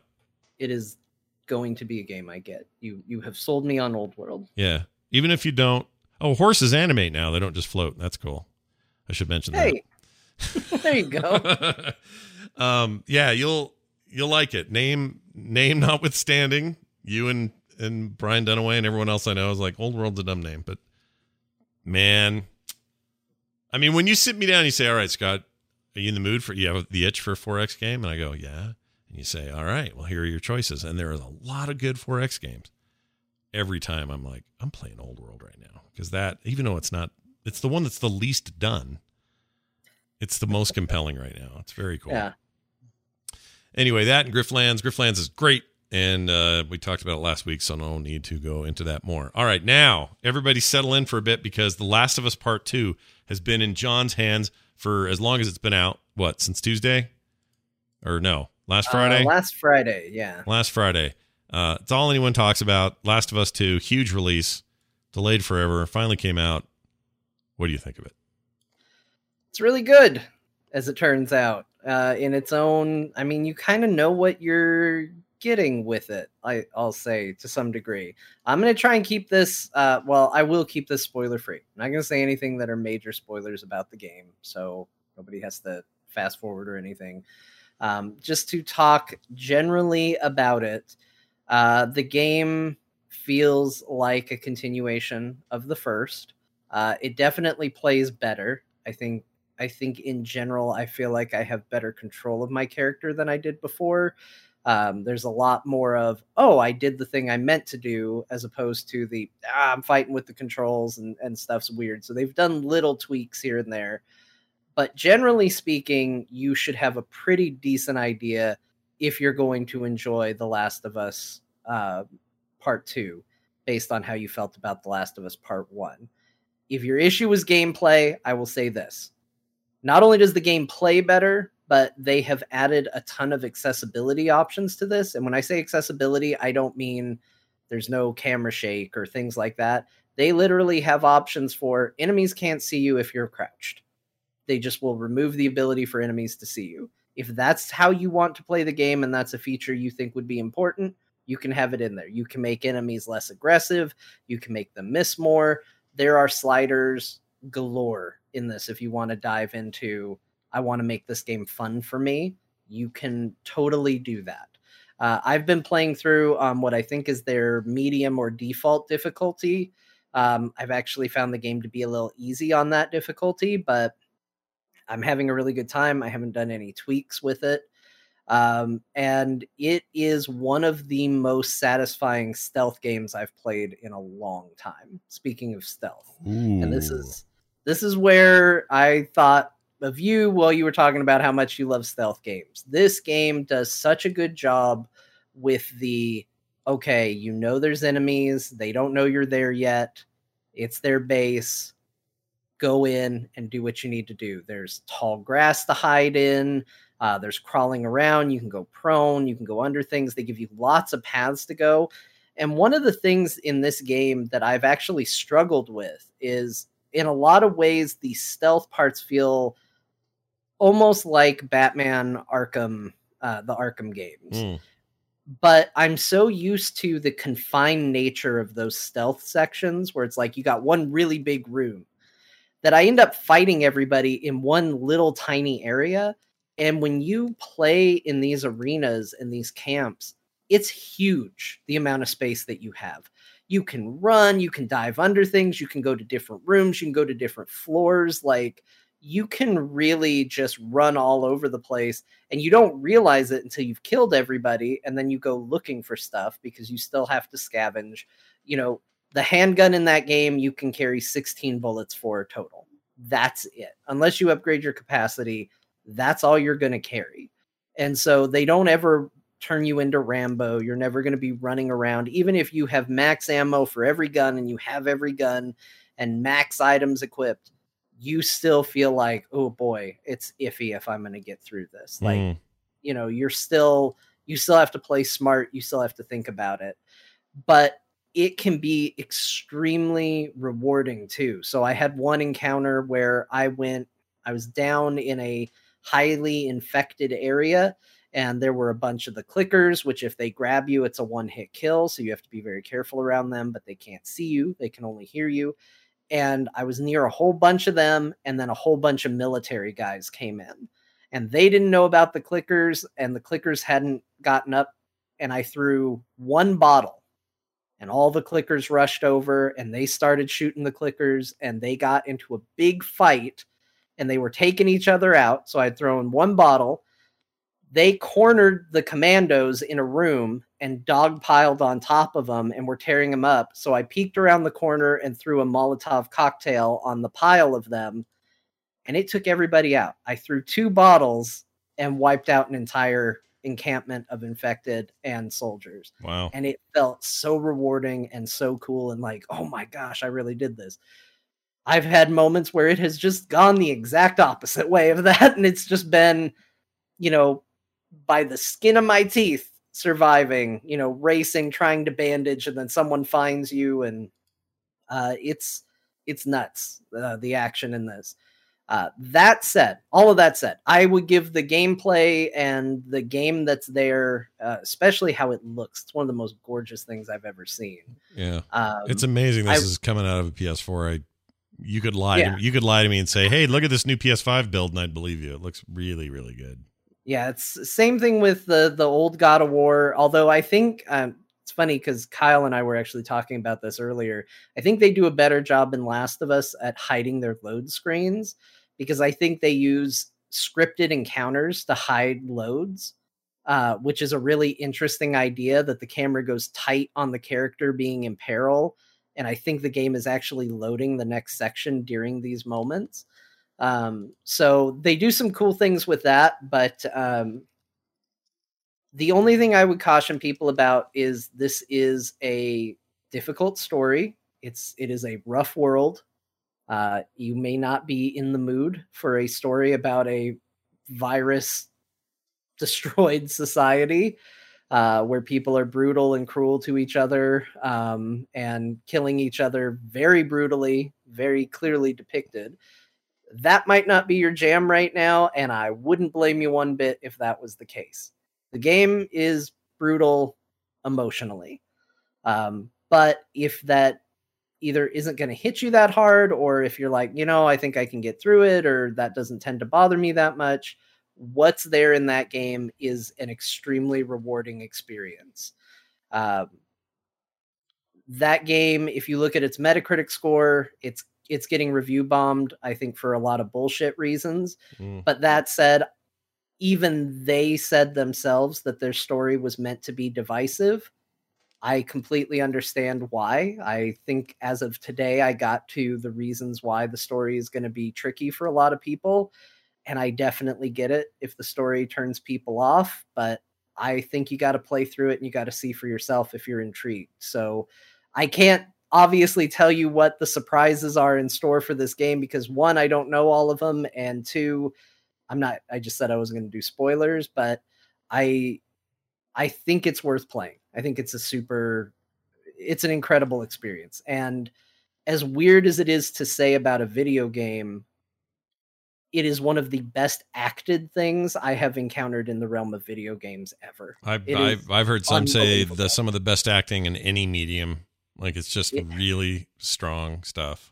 It is going to be a game I get. You you have sold me on Old World. Yeah. Even if you don't. Oh, horses animate now. They don't just float. That's cool. I should mention that. Hey, there you go. um, yeah, you'll you'll like it. Name name notwithstanding, you and and Brian Dunaway and everyone else I know is like Old World's a dumb name, but man, I mean, when you sit me down, and you say, "All right, Scott, are you in the mood for you have the itch for a 4X game?" And I go, "Yeah," and you say, "All right, well, here are your choices," and there are a lot of good 4X games. Every time I'm like, I'm playing Old World right now because that, even though it's not, it's the one that's the least done. It's the most compelling right now. It's very cool Yeah. anyway, that and Griftlands. Griftlands is great. And uh, we talked about it last week, so no need to go into that more. All right, now everybody settle in for a bit because The Last of Us Part 2 has been in John's hands for as long as it's been out. What, since Tuesday? Or no, last Friday? Uh, last Friday, yeah. last Friday. Uh, it's all anyone talks about. Last of Us 2, huge release, delayed forever, finally came out. What do you think of it? It's really good, as it turns out. Uh, in its own, I mean, you kind of know what you're getting with it. I, I'll say to some degree. I'm gonna try and keep this. Uh, well, I will keep this spoiler free. I'm not gonna say anything that are major spoilers about the game, so nobody has to fast forward or anything. Um, just to talk generally about it, uh, the game feels like a continuation of the first. Uh, it definitely plays better. I think I think in general, I feel like I have better control of my character than I did before. Um, there's a lot more of, oh, I did the thing I meant to do, as opposed to the, ah, I'm fighting with the controls and, and stuff's weird. So they've done little tweaks here and there. But generally speaking, you should have a pretty decent idea if you're going to enjoy The Last of Us uh, Part 2, based on how you felt about The Last of Us Part 1. If your issue is gameplay, I will say this not only does the game play better, but they have added a ton of accessibility options to this. And when I say accessibility, I don't mean there's no camera shake or things like that. They literally have options for enemies can't see you if you're crouched. They just will remove the ability for enemies to see you. If that's how you want to play the game and that's a feature you think would be important, you can have it in there. You can make enemies less aggressive, you can make them miss more. There are sliders galore in this if you want to dive into I want to make this game fun for me, you can totally do that. Uh, I've been playing through um, what I think is their medium or default difficulty. Um, I've actually found the game to be a little easy on that difficulty, but I'm having a really good time. I haven't done any tweaks with it. Um, and it is one of the most satisfying stealth games I've played in a long time. Speaking of stealth, and this is this is where I thought of you while you were talking about how much you love stealth games. This game does such a good job with the okay, you know there's enemies, they don't know you're there yet. It's their base. Go in and do what you need to do. There's tall grass to hide in. Uh, there's crawling around. You can go prone. You can go under things. They give you lots of paths to go. And one of the things in this game that I've actually struggled with is in a lot of ways, the stealth parts feel almost like Batman Arkham, uh, the Arkham games. Mm. But I'm so used to the confined nature of those stealth sections where it's like you got one really big room that I end up fighting everybody in one little tiny area. And when you play in these arenas and these camps, it's huge the amount of space that you have. You can run, you can dive under things, you can go to different rooms, you can go to different floors. Like you can really just run all over the place and you don't realize it until you've killed everybody and then you go looking for stuff because you still have to scavenge. You know, the handgun in that game you can carry 16 bullets for total. That's it. Unless you upgrade your capacity, that's all you're going to carry. And so they don't ever turn you into Rambo. You're never going to be running around. Even if you have max ammo for every gun and you have every gun and max items equipped, you still feel like, oh boy, it's iffy if I'm going to get through this. Like, Mm. you know, you're still, you still have to play smart. You still have to think about it. But it can be extremely rewarding too. So I had one encounter where I went, I was down in a highly infected area and there were a bunch of the clickers which if they grab you it's a one hit kill so you have to be very careful around them but they can't see you they can only hear you and i was near a whole bunch of them and then a whole bunch of military guys came in and they didn't know about the clickers and the clickers hadn't gotten up and i threw one bottle and all the clickers rushed over and they started shooting the clickers and they got into a big fight and they were taking each other out so i'd thrown one bottle they cornered the commandos in a room and dogpiled on top of them and were tearing them up. So I peeked around the corner and threw a Molotov cocktail on the pile of them, and it took everybody out. I threw two bottles and wiped out an entire encampment of infected and soldiers. Wow. And it felt so rewarding and so cool and like, oh my gosh, I really did this. I've had moments where it has just gone the exact opposite way of that. And it's just been, you know, by the skin of my teeth surviving you know racing trying to bandage and then someone finds you and uh it's it's nuts uh, the action in this uh that said all of that said i would give the gameplay and the game that's there uh, especially how it looks it's one of the most gorgeous things i've ever seen Yeah. um, It's amazing this I- is coming out of a PS4. I you could lie Yeah. to. You could lie to me and say, "Hey, look at this new PS5 build," and I'd believe you. It looks really, really good. Yeah, it's same thing with the the old God of War. Although I think um, it's funny because Kyle and I were actually talking about this earlier. I think they do a better job in Last of Us at hiding their load screens because I think they use scripted encounters to hide loads, uh, which is a really interesting idea. That the camera goes tight on the character being in peril, and I think the game is actually loading the next section during these moments. Um, so they do some cool things with that, but um, the only thing I would caution people about is this is a difficult story. It's it is a rough world. Uh, you may not be in the mood for a story about a virus destroyed society uh, where people are brutal and cruel to each other um, and killing each other very brutally, very clearly depicted that might not be your jam right now, and I wouldn't blame you one bit if that was the case. The game is brutal emotionally. Um, but if that either isn't going to hit you that hard, or if you're like, you know, I think I can get through it, or that doesn't tend to bother me that much, what's there in that game is an extremely rewarding experience. Um, that game, if you look at its Metacritic score, it's it's getting review bombed, I think, for a lot of bullshit reasons. Mm. But that said, even they said themselves that their story was meant to be divisive. I completely understand why. I think as of today, I got to the reasons why the story is going to be tricky for a lot of people. And I definitely get it if the story turns people off. But I think you got to play through it and you got to see for yourself if you're intrigued. So I can't obviously tell you what the surprises are in store for this game because one, I don't know all of them, and two, I'm not. I just said I was going to do spoilers, but I I think it's worth playing. I think it's a super, it's an incredible experience, and as weird as it is to say about a video game, it is one of the best acted things I have encountered in the realm of video games ever. I've I've, I've heard some say the some of the best acting in any medium. Like it's just Yeah. really strong stuff.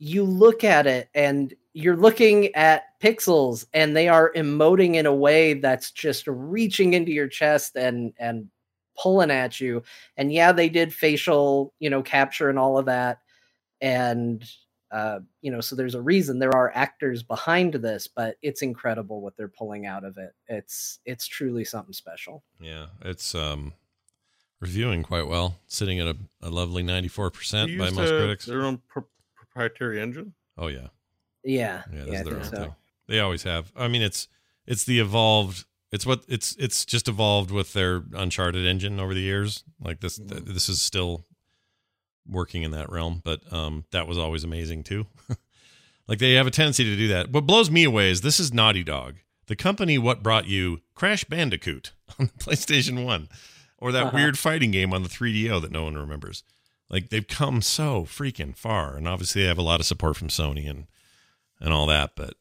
You look at it and you're looking at pixels and they are emoting in a way that's just reaching into your chest and and pulling at you. And yeah, they did facial, you know, capture and all of that. And uh, you know, so there's a reason there are actors behind this, but it's incredible what they're pulling out of it. It's it's truly something special. Yeah, it's um reviewing quite well, sitting at a, a lovely 94% by most uh, critics. Their own pro- proprietary engine. Oh yeah, Yeah, yeah, yeah, their own so. thing. They always have. I mean, it's it's the evolved. It's what it's it's just evolved with their Uncharted engine over the years. Like this, th- Mhm. this is still working in that realm, but um, that was always amazing too. like they have a tendency to do that. What blows me away is this is Naughty Dog, the company what brought you Crash Bandicoot on the PlayStation One, or that Uh-huh. weird fighting game on the 3DO that no one remembers. Like they've come so freaking far, and obviously they have a lot of support from Sony and and all that. But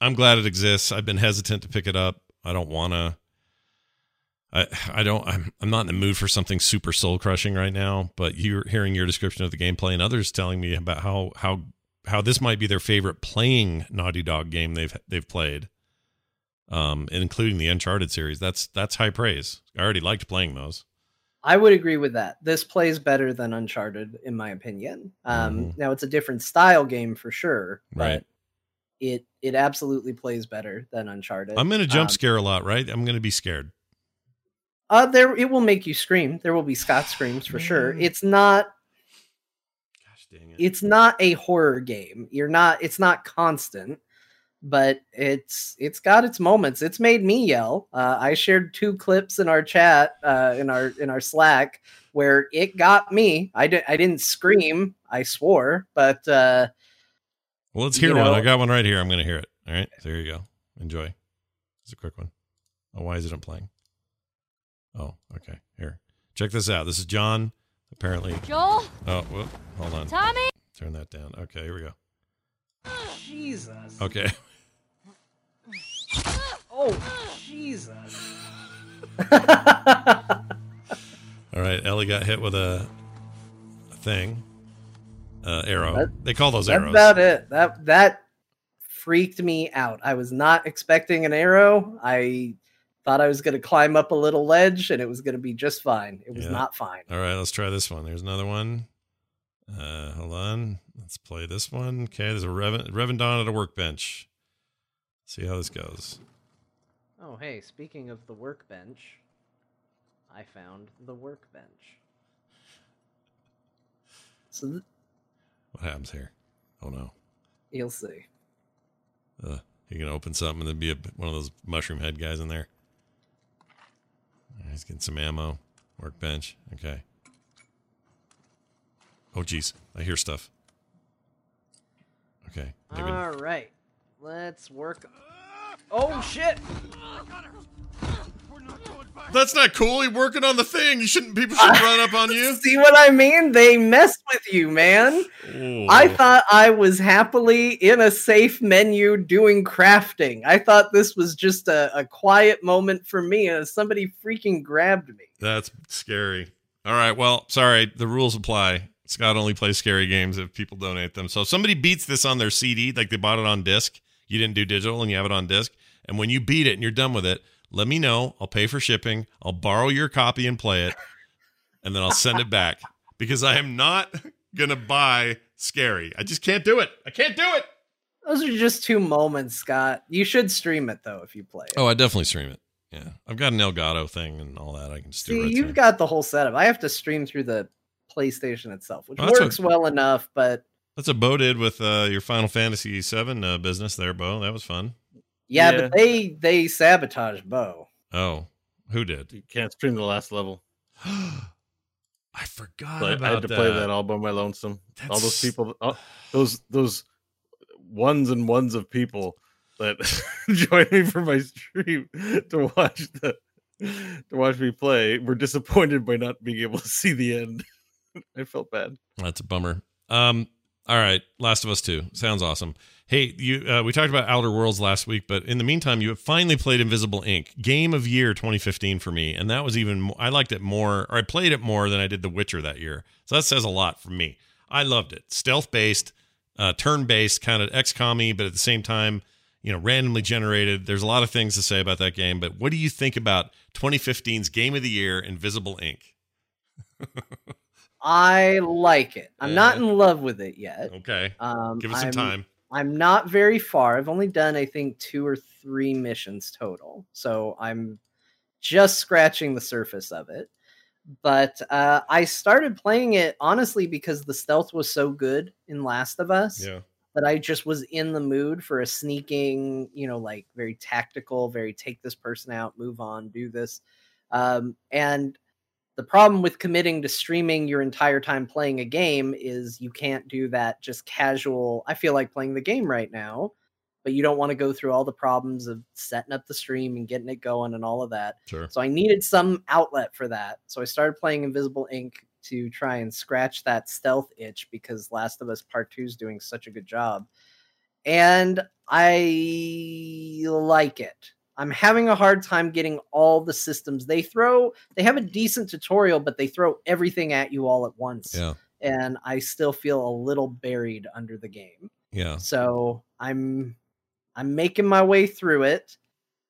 I'm glad it exists. I've been hesitant to pick it up. I don't want to. I I don't. I'm I'm not in the mood for something super soul crushing right now. But you're hearing your description of the gameplay and others telling me about how how how this might be their favorite playing Naughty Dog game they've they've played. Um, including the Uncharted series. That's that's high praise. I already liked playing those. I would agree with that. This plays better than Uncharted, in my opinion. Um, Mhm. Now it's a different style game for sure, Right. it it absolutely plays better than Uncharted. I'm gonna jump Um, scare a lot, right? I'm gonna be scared. Uh, there it will make you scream. There will be Scott screams for sure. Mm. It's not. Gosh dang it! It's not a horror game. You're not. It's not constant, but it's it's got its moments. It's made me yell. Uh, I shared two clips in our chat, uh, in our in our Slack, where it got me. I didn't. I didn't scream. I swore, but uh, Well, let's hear one. know- I got one right here. I'm going to hear it. All right. There you go. Enjoy. It's a quick one. Oh, why is it not playing? Oh, okay. Here. Check this out. This is John. Apparently. Joel, Oh, whoop. Hold on. Tommy, Turn that down. Okay. Here we go. Jesus. Okay. Oh, Jesus. All right. Ellie got hit with a, a thing. Uh, arrow. That- they call those That's arrows. about it. That that freaked me out. I was not expecting an arrow. I thought I was going to climb up a little ledge and it was going to be just fine. It was Yeah. not fine. All right. Let's try this one. There's another one. Uh, hold on. Let's play this one. Okay. There's a Revan, Revan Dawn at a workbench. See how this goes. Oh, hey, speaking of the workbench, I found the workbench. So th- What happens here? Oh no. you'll see. Uh, you're gonna open something and there'd be a, one of those mushroom head guys in there. He's getting some ammo. Workbench. Okay. Oh geez, I hear stuff. Okay. Maybe. All right, let's work. Oh shit! That's not cool. You're working on the thing. You shouldn't. People should run up on you. See what I mean? They messed with you, man. I Oh. thought I was happily in a safe menu doing crafting. I thought this was just a, a quiet moment for me as somebody freaking grabbed me. That's scary. All right. Well, sorry. The rules apply. Scott only plays scary games if people donate them. So if somebody beats this on their CD, like they bought it on disc, you didn't do digital and you have it on disc, and when you beat it and you're done with it, let me know. I'll pay for shipping. I'll borrow your copy and play it, and then I'll send it back because I am not gonna buy scary. I just can't do it. I can't do it. Those are just two moments, Scott. You should stream it though if you play it. Oh, I definitely stream it. Yeah, I've got an Elgato thing and all that. I can See, right you've got the whole setup. I have to stream through the PlayStation itself, which Oh, works well enough, but That's what Bo did with uh, your Final Fantasy VII uh, business there, Bo. That was fun. yeah, Yeah. but they they sabotaged Bo. Oh, who did? You can't stream the last level. I forgot But about I had to that. play that all by my lonesome. all those people, all, those those ones and ones of people that joined me for my stream to watch the to watch me play were disappointed by not being able to see the end. I felt bad. That's a bummer. Um, all right, Last of Us Two sounds awesome. Hey, you uh, we talked about Outer Worlds last week, but in the meantime, you have finally played Invisible, Inc, Game of Year 2015 for me, and that was even mo- I liked it more, or I played it more than I did The Witcher that year. So that says a lot for me. I loved it, stealth based, uh, turn based, kind of XCOM-y, but at the same time, you know, randomly generated. There's a lot of things to say about that game, but what do you think about 2015's Game of the Year, Invisible, Inc? I like it. I'm not Uh, in love with it yet. Okay, Um, give it some I'm- time. I'm not very far. I've only done, I think, two or three missions total. So I'm just scratching the surface of it. But uh, I started playing it honestly because the stealth was so good in Last of Us Yeah. that I just was in the mood for a sneaking, you know, like very tactical, very take this person out, move on, do this. Um, and the problem with committing to streaming your entire time playing a game is you can't do that just casual. I feel like playing the game right now, but you don't want to go through all the problems of setting up the stream and getting it going and all of that. Sure. So I needed some outlet for that. So I started playing Invisible, Inc to try and scratch that stealth itch because Last of Us Part 2 is doing such a good job. And I like it. I'm having a hard time getting all the systems. They throw they have a decent tutorial, but they throw everything at you all at once. Yeah. And I still feel a little buried under the game. Yeah. So I'm I'm making my way through it.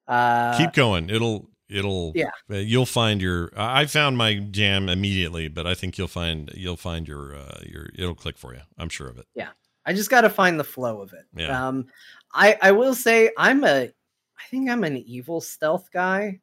Uh Keep going. It'll it'll Yeah. uh, you'll find your I I found my jam immediately, but I think you'll find you'll find your uh your it'll click for you. I'm sure of it. Yeah. I just got to find the flow of it. Yeah. Um, I I will say I'm a I think I'm an evil stealth guy,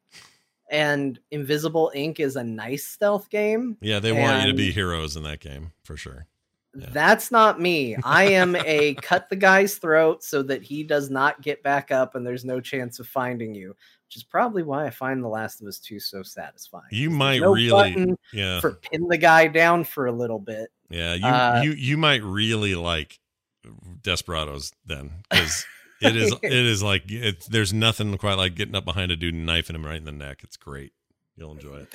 and Invisible, Inc is a nice stealth game. Yeah, they want you to be heroes in that game for sure. Yeah. That's not me. I am a cut the guy's throat so that he does not get back up and there's no chance of finding you, which is probably why I find The Last of Us 2 so satisfying. You might no really yeah. for pin the guy down for a little bit. Yeah, you uh, you you might really like Desperados then cuz it is it is like it, there's nothing quite like getting up behind a dude and knifing him right in the neck. It's great. You'll enjoy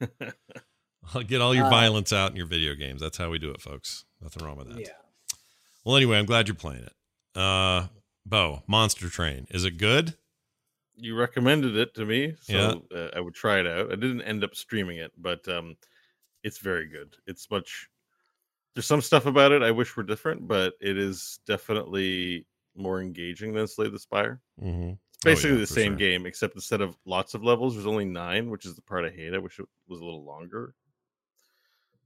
it. Get all your Uh, violence out in your video games. That's how we do it, folks. Nothing wrong with that. Yeah. Well, anyway, I'm glad you're playing it. Uh, Bo, Monster Train. Is it good? You recommended it to me, Yeah. so uh, I would try it out. I didn't end up streaming it, but um, it's very good. It's much. There's some stuff about it I wish were different, but it is definitely more engaging than Slay the Spire. Mm-hmm. It's basically yeah, the same sure. game, except instead of lots of levels, there's only nine, which is the part I hate. I wish it was a little longer.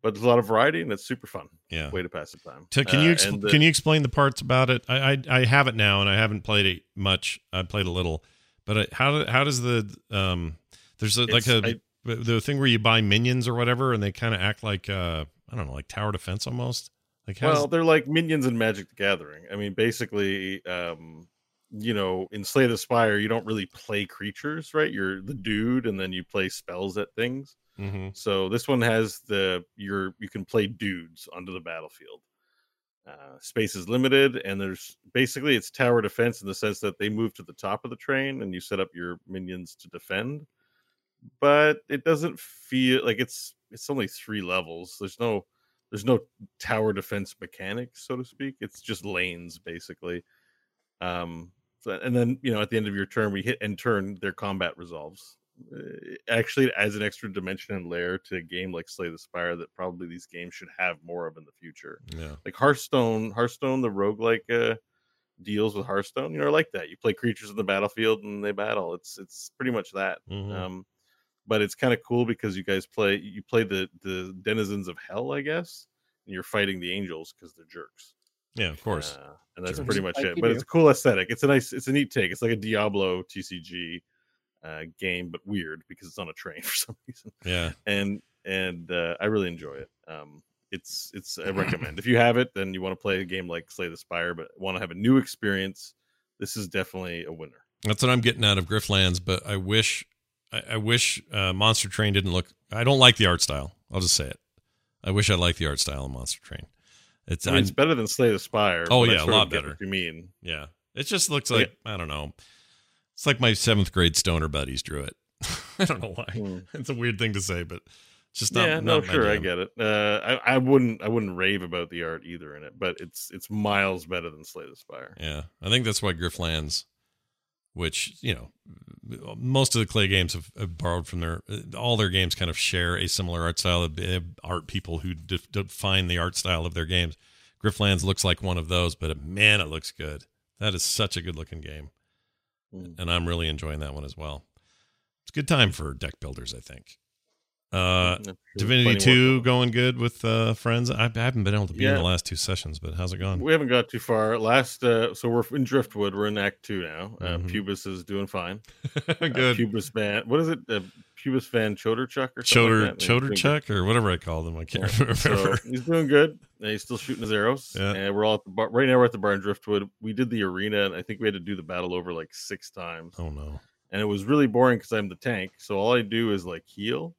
But there's a lot of variety, and it's super fun. Yeah. Way to pass the time. Can you Uh, expl- the- can you explain the parts about it? I, I I have it now, and I haven't played it much. I played a little, but I, how how does the um? There's a, like a the thing where you buy minions or whatever, and they kind of act like uh I don't know, like tower defense almost. Like Well, they're like minions in Magic the Gathering. I mean, basically, um, you know, in Slay the Spire, you don't really play creatures, right? You're the dude, and then you play spells at things. Mhm. So this one has the you're you can play dudes onto the battlefield. Uh, space is limited, and there's basically it's tower defense in the sense that they move to the top of the train, and you set up your minions to defend. But it doesn't feel like it's it's only three levels. There's no there's no tower defense mechanics, so to speak. It's just lanes basically. Um, so, and then you know at the end of your turn, we hit end turn, their combat resolves. Uh, Actually, it adds an extra dimension and layer to a game like Slay the Spire that probably these games should have more of in the future. yeah, Like Hearthstone, Hearthstone, the roguelike uh, deals with Hearthstone, you know, are like that. You play creatures in the battlefield and they battle. It's it's pretty much that. Mhm. Um, but it's kind of cool because you guys play you play the the denizens of hell, I guess, and you're fighting the angels because they're jerks. yeah, of course. Uh, and that's Sure. pretty much Like it. But do. it's a cool aesthetic. It's a nice, it's a neat take. It's like a Diablo TCG uh, game, but weird because it's on a train for some reason. yeah, And and uh, I really enjoy it. Um, it's it's I recommend if you have it, then you want to play a game like Slay the Spire, but want to have a new experience. This is definitely a winner. that's what I'm getting out of Griftlands. But I wish I, I wish uh, Monster Train didn't look. I don't like the art style. I'll just say it. I wish I liked the art style of Monster Train. It's, I mean, it's better than Slay the Spire. Oh, yeah, a lot better. what You mean? yeah, it just looks Yeah. like I don't know. It's like my seventh grade stoner buddies drew it. I don't know why. Hmm. It's a weird thing to say, but it's just not. yeah, no, not my sure, I get it. Uh, I, I wouldn't, I wouldn't rave about the art either in it, but it's it's miles better than Slay the Spire. Yeah, I think that's why Griftlands, which you know, most of the Klei games have, have borrowed from their all their games kind of share a similar art style of art people who de- define the art style of their games. Griftlands looks like one of those, but man, it looks good. That is such a good looking game, Hmm. and I'm really enjoying that one as well. It's a good time for deck builders, I think. Uh, Divinity Two going. good with uh, friends. I, I haven't been able to be in the last two sessions, but how's it going? We haven't got too far. Last, uh, so we're in Driftwood. We're in Act Two now. Uh, Mhm. Pubis is doing fine. good. Uh, Pubis Van, what is it? Uh, Pubis Van Choderchuck or something Choder like that? He's doing good. Choderchuck or whatever I called him. I can't Yeah, So remember. he's doing good. And he's still shooting his arrows. Yeah. And we're all at the bar. Right now, we're at the bar in Driftwood. We did the arena, and I think we had to do the battle over like six times. oh no. And it was really boring because I'm the tank. So all I do is like heal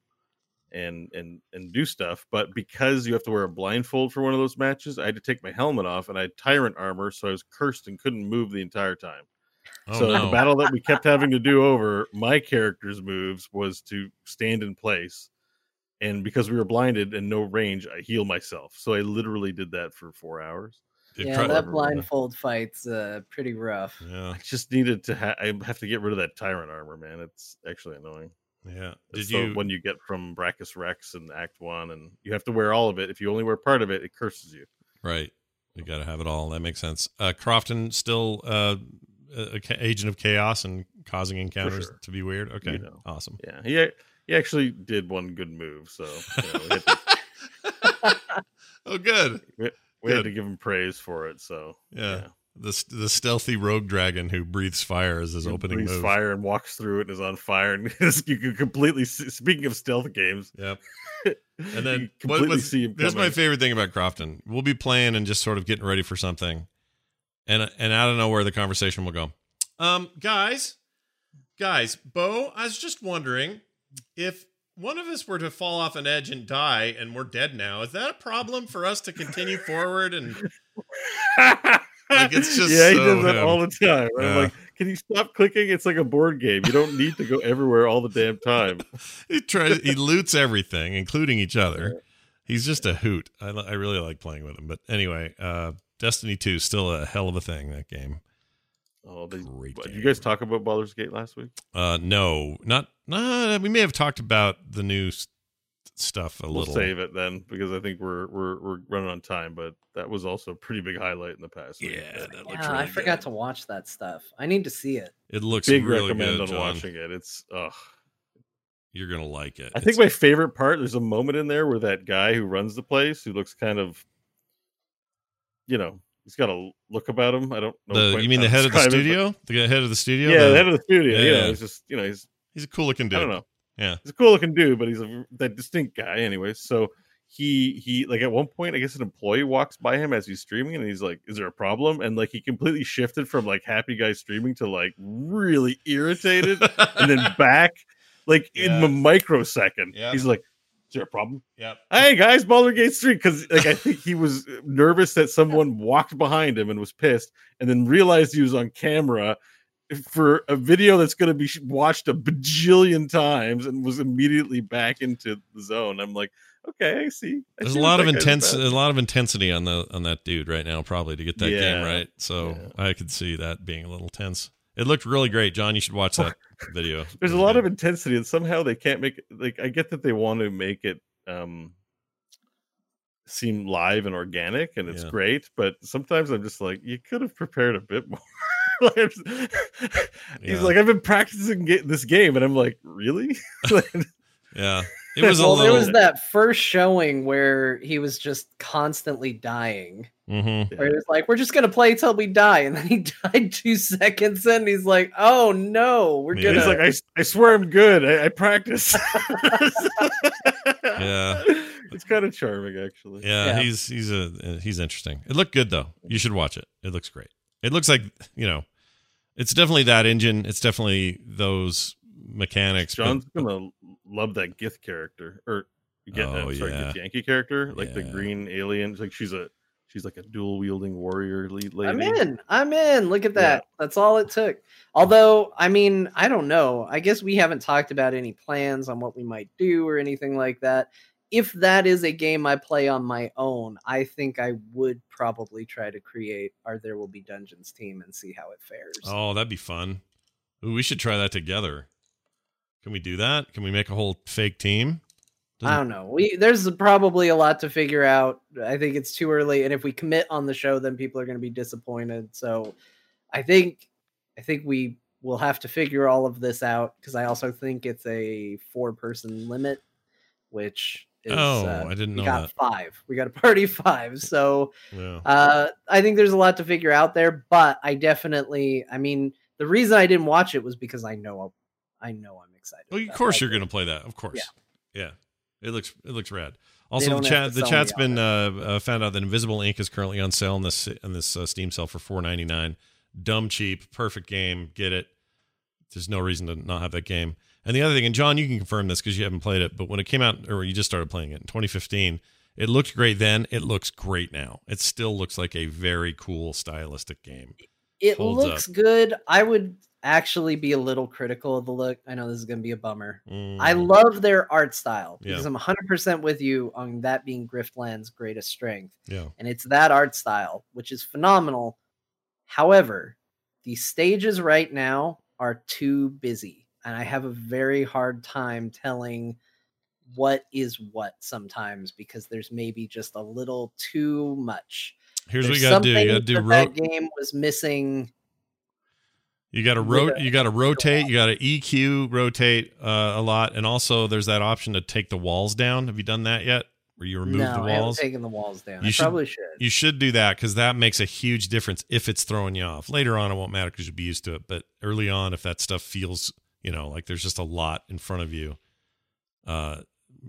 and and and do stuff. But because you have to wear a blindfold for one of those matches, I had to take my helmet off, and I had tyrant armor, so I was cursed and couldn't move the entire time. Oh so no. the battle that we kept having to do over my character's moves was to stand in place. And because we were blinded and no range, I heal myself. So I literally did that for four hours. It yeah, pro- that blindfold fight's uh, pretty rough. Yeah, I just needed to ha- I have to get rid of that tyrant armor, man. It's actually annoying. Yeah. It's Did the you? one you get from Braccus Rex in Act One, and you have to wear all of it. If you only wear part of it, it curses you. Right. You got to have it all. That makes sense. Uh, Crofton still uh, a, agent of chaos and causing encounters sure. to be weird. Okay, know. awesome. Yeah, he he actually did one good move, so you know, to, oh, good. we Good. had to give him praise for it. So Yeah. The the stealthy rogue dragon who breathes fire as his He opening breathes move. fire and walks through it and is on fire, and you can completely. See, speaking of stealth games, Yep. and then what was, see him. Here's my favorite thing about Crofton. We'll be playing and just sort of getting ready for something, and and I don't know where the conversation will go. Um, guys, guys, Bo, I was just wondering if one of us were to fall off an edge and die, and we're dead now. Is that a problem for us to continue forward? And Like, it's just yeah, he so does that him. all the time. I'm like, can you stop clicking? It's like a board game. You don't need to go everywhere all the damn time. he tries, he loots everything, including each other. He's just a hoot. I, I really like playing with him. But anyway, uh, Destiny Two still a hell of a thing. That game. Oh, they, Great game. you guys talk about Baldur's Gate last week? Uh, no, not. Uh, we may have talked about the new stuff a We'll little. save it then because I think we're we're we're running on time. But that was also a pretty big highlight in the past. week. Yeah, that looks Yeah, really I forgot to watch that stuff. I need to see it. It looks big really recommend good, on John. watching it. It's ugh. You're gonna like it. I think my favorite part. There's a moment in there where that guy who runs the place, who looks kind of, you know, he's got a look about him. I don't know. the, you mean the head of the describe it, studio? The head of the studio? yeah, The- the head of the studio. Yeah, Yeah, yeah. he's just you know he's he's a cool looking dude. I don't know. Yeah. he's a cool looking dude, but he's a that distinct guy anyway. So he he like at one point, I guess an employee walks by him as he's streaming, and he's like, "Is there a problem?" And like he completely shifted from like happy guy streaming to like really irritated, and then back like in a microsecond. Yeah. He's like, "Is there a problem?" Yep. Hey guys, Baldur's Gate Street, because like I think he was nervous that someone walked behind him and was pissed, and then realized he was on camera for a video that's going to be watched a bajillion times, and was immediately back into the zone. I'm like, okay, I see. I There's see a lot of intense, a lot of intensity on the on that dude right now, probably to get that game right. So Yeah. I could see that being a little tense. It looked really great, John. You should watch that video. There's a lot of intensity, and somehow they can't make it. Like I get that they want to make it um seem live and organic, and it's Yeah. great. But sometimes I'm just like, you could have prepared a bit more. Like, I'm He's like, I've been practicing ga- this game, and I'm like, really? Yeah. It was a well, little. there was that first showing where he was just constantly dying. Mhm. Where he was like, "We're just gonna play till we die," and then he died two seconds in. He's like, "Oh no, we're Yeah. gonna." He's like, "I, I swear I'm good. I, I practice. Yeah. it's kind of charming, actually. Yeah, Yeah. he's he's a he's interesting. It looked good though. You should watch it. It looks great. It looks like you know, it's definitely that engine. It's definitely those mechanics. but- John's gonna love that Gith character, or get, Oh, uh, sorry, yeah. get Yankee character, like the green alien. Like she's a she's like a dual wielding warrior lead lady. I'm in. I'm in. Look at Yeah. that. That's all it took. Although, I mean, I don't know. I guess we haven't talked about any plans on what we might do or anything like that. If that is a game I play on my own, I think I would probably try to create our There Will Be Dungeons team and see how it fares. Oh, that'd be fun. Ooh, we should try that together. Can we do that? Can we make a whole fake team? I don't know. We there's probably a lot to figure out. I think it's too early, and if we commit on the show, then people are going to be disappointed. So, I think I think we will have to figure all of this out because I also think it's a four person limit, which is, Oh, uh, I didn't know. we got that. five. We got a party five. So Yeah. uh, I think there's a lot to figure out there, but I definitely, I mean, the reason I didn't watch it was because I know, I know I'm excited. Well, of course you're going to play that. Of course. Yeah. yeah. It looks it looks rad. Also, the chat the chat's been uh, uh, found out that Invisible, Inc is currently on sale in this in this uh, Steam sale for four ninety nine. Dumb cheap, perfect game. Get it. There's no reason to not have that game. And the other thing, and John, you can confirm this because you haven't played it, but when it came out, or you just started playing it in 2015, it looked great then. It looks great now. It still looks like a very cool, stylistic game. It holds looks good. I would actually be a little critical of the look. I know this is going to be a bummer. I Mm. love their art style because Yeah. I'm 100% with you on that being Griftland's greatest strength. yeah. And it's that art style, which is phenomenal. However, the stages right now are too busy. And I have a very hard time telling what is what sometimes because there's maybe just a little too much. Here's what you got to do. You got to do that ro- that game was missing. You got to with ro- you got to rotate. You got to EQ rotate uh, a lot, and also there's that option to take the walls down. Have you done that yet? Where you remove no, the I walls? taken the walls down. You I should- probably should. You should do that because that makes a huge difference if it's throwing you off. Later on, it won't matter because you'll be used to it. But early on, if that stuff feels, you know, like there's just a lot in front of you, uh,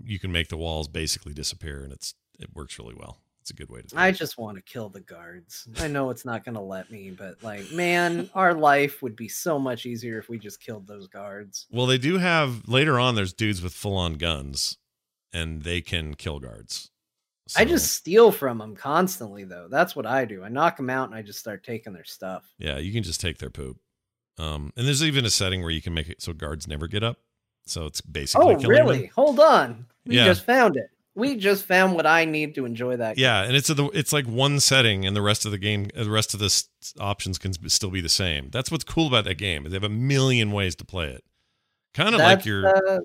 you can make the walls basically disappear, and it's it works really well. It's a good way to. Do I it. just want to kill the guards. I know it's not going to let me, but like, man, our life would be so much easier if we just killed those guards. Well, they do have later on. There's dudes with full on guns, and they can kill guards. I just steal from them constantly, though. That's what I do. I knock them out and I just start taking their stuff. yeah, you can just take their poop. Um, and there's even a setting where you can make it so guards never get up. So it's basically Oh, killing them. really? Hold on. We Yeah. just found it. We just found what I need to enjoy that. game. Yeah, and it's a, it's like one setting, and the rest of the game, the rest of the options can still be the same. That's what's cool about that game. is They have a million ways to play it. Kind of like you're, uh,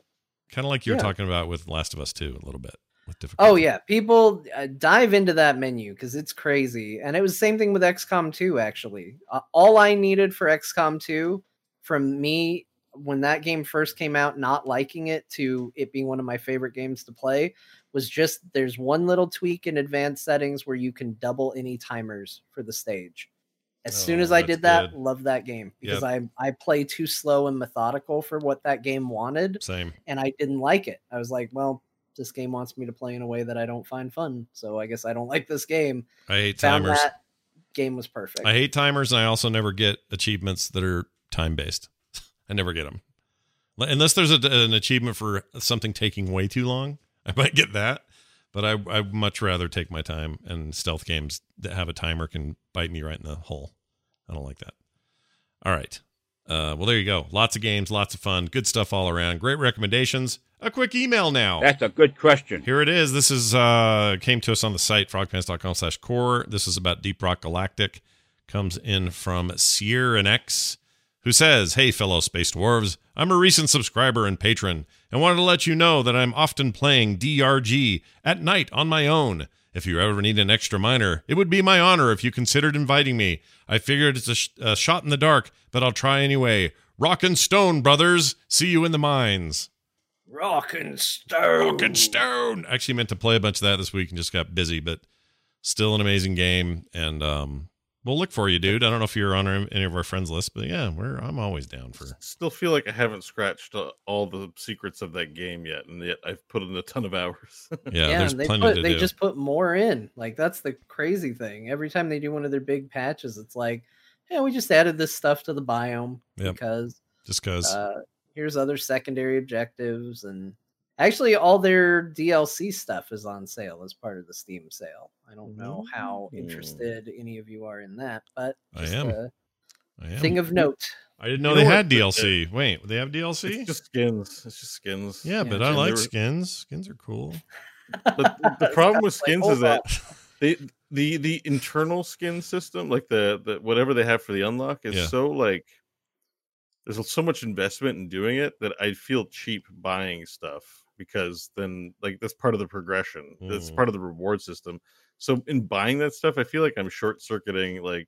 kind of like you're yeah. talking about with Last of Us Two, a little bit with difficulty. Oh yeah, people uh, dive into that menu because it's crazy, and it was the same thing with XCOM 2. Actually, uh, all I needed for XCOM 2 from me when that game first came out, not liking it to it being one of my favorite games to play, was just there's one little tweak in advanced settings where you can double any timers for the stage. As soon Oh, as I did that, good. love that game because Yep. I I play too slow and methodical for what that game wanted Same. and I didn't like it. I was like, well, this game wants me to play in a way that I don't find fun, so I guess I don't like this game. I hate Found timers. that game was perfect. I hate timers, and I also never get achievements that are time based. I never get them unless there's a, an achievement for something taking way too long. I might get that, but I I much rather take my time. And stealth games that have a timer can bite me right in the hole. I don't like that. All right. Uh, well, there you go. Lots of games, lots of fun, good stuff all around. Great recommendations. A quick email now. That's a good question. Here it is. This is uh came to us on the site frogpants.com slash core. This is about Deep Rock Galactic. Comes in from Sierra X, who says, Hey fellow space dwarves, I'm a recent subscriber and patron, and wanted to let you know that I'm often playing DRG at night on my own. If you ever need an extra miner, it would be my honor if you considered inviting me. I figured it's a, sh- a shot in the dark, but I'll try anyway. Rock and stone, brothers. See you in the mines. Rock and Stone. Rock and Stone. Actually meant to play a bunch of that this week and just got busy, but still an amazing game. And um, we'll look for you, dude. I don't know if you're on any of our friends list, but yeah, we're I'm always down for. Still feel like I haven't scratched uh, all the secrets of that game yet, and yet I've put in a ton of hours. Yeah, Yeah, there's they plenty put, to they do. just put more in. Like that's the crazy thing. Every time they do one of their big patches, it's like, yeah, we just added this stuff to the biome Yep. because just because. uh, here's other secondary objectives, and Actually, all their DLC stuff is on sale as part of the Steam sale. I don't know how Mm. interested any of you are in that, but I am. a I am. thing of note. I didn't know You they know had what? DLC. Wait, they have DLC? It's just skins. It's just skins. yeah, but I like were- skins. Skins are cool. But the problem with skins hold is that they the the internal skin system, like the the whatever they have for the unlock, is Yeah. so like there's so much investment in doing it that I feel cheap buying stuff because then like that's part of the progression. That's Mm. part of the reward system. So in buying that stuff, I feel like I'm short circuiting like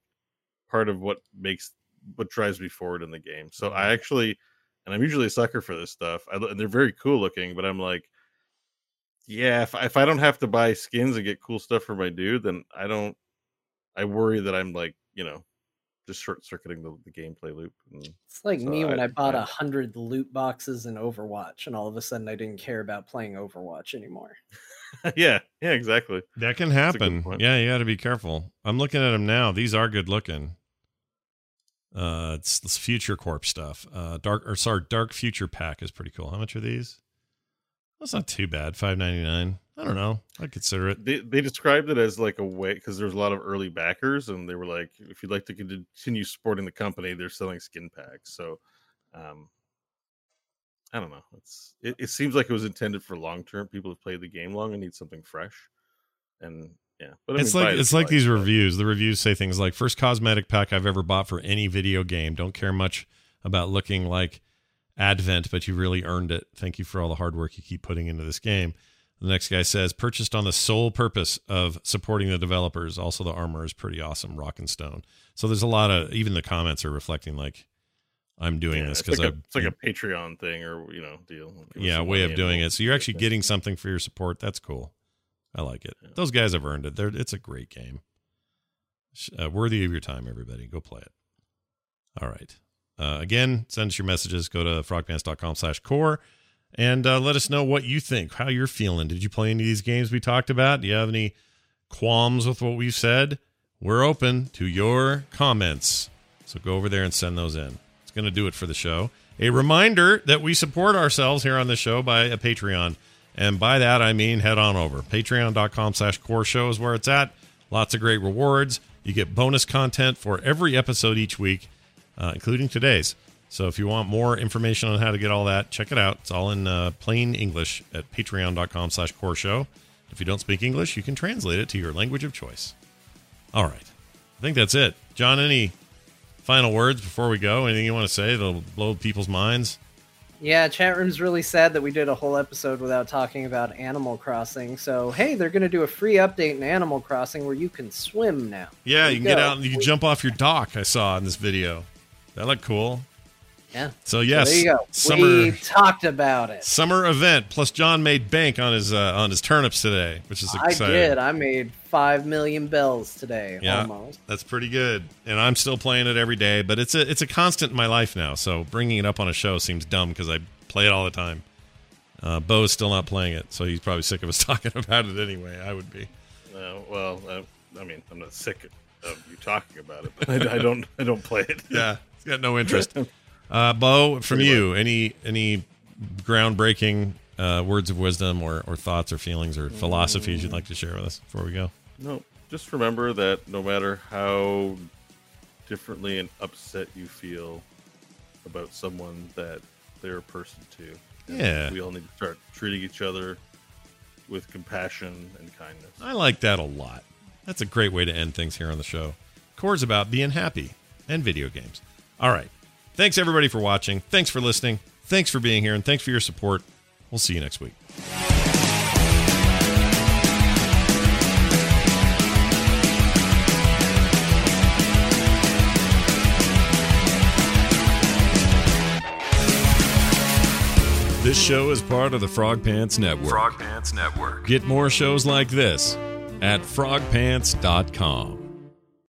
part of what makes what drives me forward in the game. So Mm. I actually, and I'm usually a sucker for this stuff. I, and they're very cool looking, but I'm like, yeah, if, if I don't have to buy skins and get cool stuff for my dude, then I don't. I worry that I'm like, you know, just short circuiting the, the gameplay loop. And It's like So me when I- I bought I- a hundred loot boxes in Overwatch, and all of a sudden I didn't care about playing Overwatch anymore. yeah, yeah, exactly. That can happen. Yeah, you got to be careful. I'm looking at them now. These are good looking. Uh, it's this Future Corp stuff. Uh, dark or sorry, Dark Future Pack is pretty cool. How much are these? That's not too bad. Five ninety nine. I don't know. I consider it. They they described it as like a way because there's a lot of early backers, and they were like, if you'd like to continue supporting the company, they're selling skin packs. So, um, I don't know. It's it, it seems like it was intended for long term. People who've played the game long and need something fresh, and yeah. But I it's mean, like it's like these reviews. The reviews say things like first cosmetic pack I've ever bought for any video game. Don't care much about looking like Advent, but you really earned it. Thank you for all the hard work you keep putting into this game. The next guy says purchased on the sole purpose of supporting the developers. Also, the armor is pretty awesome, rock and stone. So there's a lot of even the comments are reflecting like I'm doing Yeah, this because like, it's like a Patreon thing or you know deal. Yeah way of doing it. So you're actually getting something for your support. That's cool. I like it. Yeah. Those guys have earned it. They're, it's a great game. Uh, worthy of your time, everybody. Go play it. All right. Uh, again, send us your messages. Go to frogpants.com slash core and uh, let us know what you think, how you're feeling. Did you play any of these games we talked about? Do you have any qualms with what we've said? We're open to your comments. So go over there and send those in. It's going to do it for the show. A reminder that we support ourselves here on the show by a Patreon. And by that, I mean head on over. Patreon.com slash core show is where it's at. Lots of great rewards. You get bonus content for every episode each week, uh, including today's. So if you want more information on how to get all that, check it out. It's all in uh, plain English at patreon.com slash core show. If you don't speak English, you can translate it to your language of choice. All right. I think that's it. John, any final words before we go? Anything you want to say that'll blow people's minds? Yeah, chat room's really sad that we did a whole episode without talking about Animal Crossing. So hey, they're gonna do a free update in Animal Crossing where you can swim now. Yeah, There you can you get out and you can jump off your dock. I saw in this video. That looked cool. Yeah. So So yes, there you go. summer We talked about it. summer event. Plus, John made bank on his uh, on his turnips today, which is exciting. I exciting. did. I made five million bells today. Yeah. Almost. That's pretty good, and I'm still playing it every day. But it's a it's a constant in my life now. So bringing it up on a show seems dumb because I play it all the time. Uh, Bo's still not playing it, so he's probably sick of us talking about it anyway. I would be. Uh, well, uh, I mean, I'm not sick of you talking about it, but I, I don't. I don't play it. Yeah, he's got no interest. Uh, Bo, from Pretty you, any any groundbreaking uh, words of wisdom or, or thoughts or feelings or philosophies you'd like to share with us before we go? No, just remember that no matter how differently and upset you feel about someone, that they're a person too. Yeah. we all need to start treating each other with compassion and kindness. I like that a lot. That's a great way to end things here on the show. Core's about being happy and video games. All right. Thanks everybody for watching. Thanks for listening. Thanks for being here and thanks for your support. We'll see you next week. This show is part of the Frogpants Network. Frogpants Network. Get more shows like this at frogpants.com.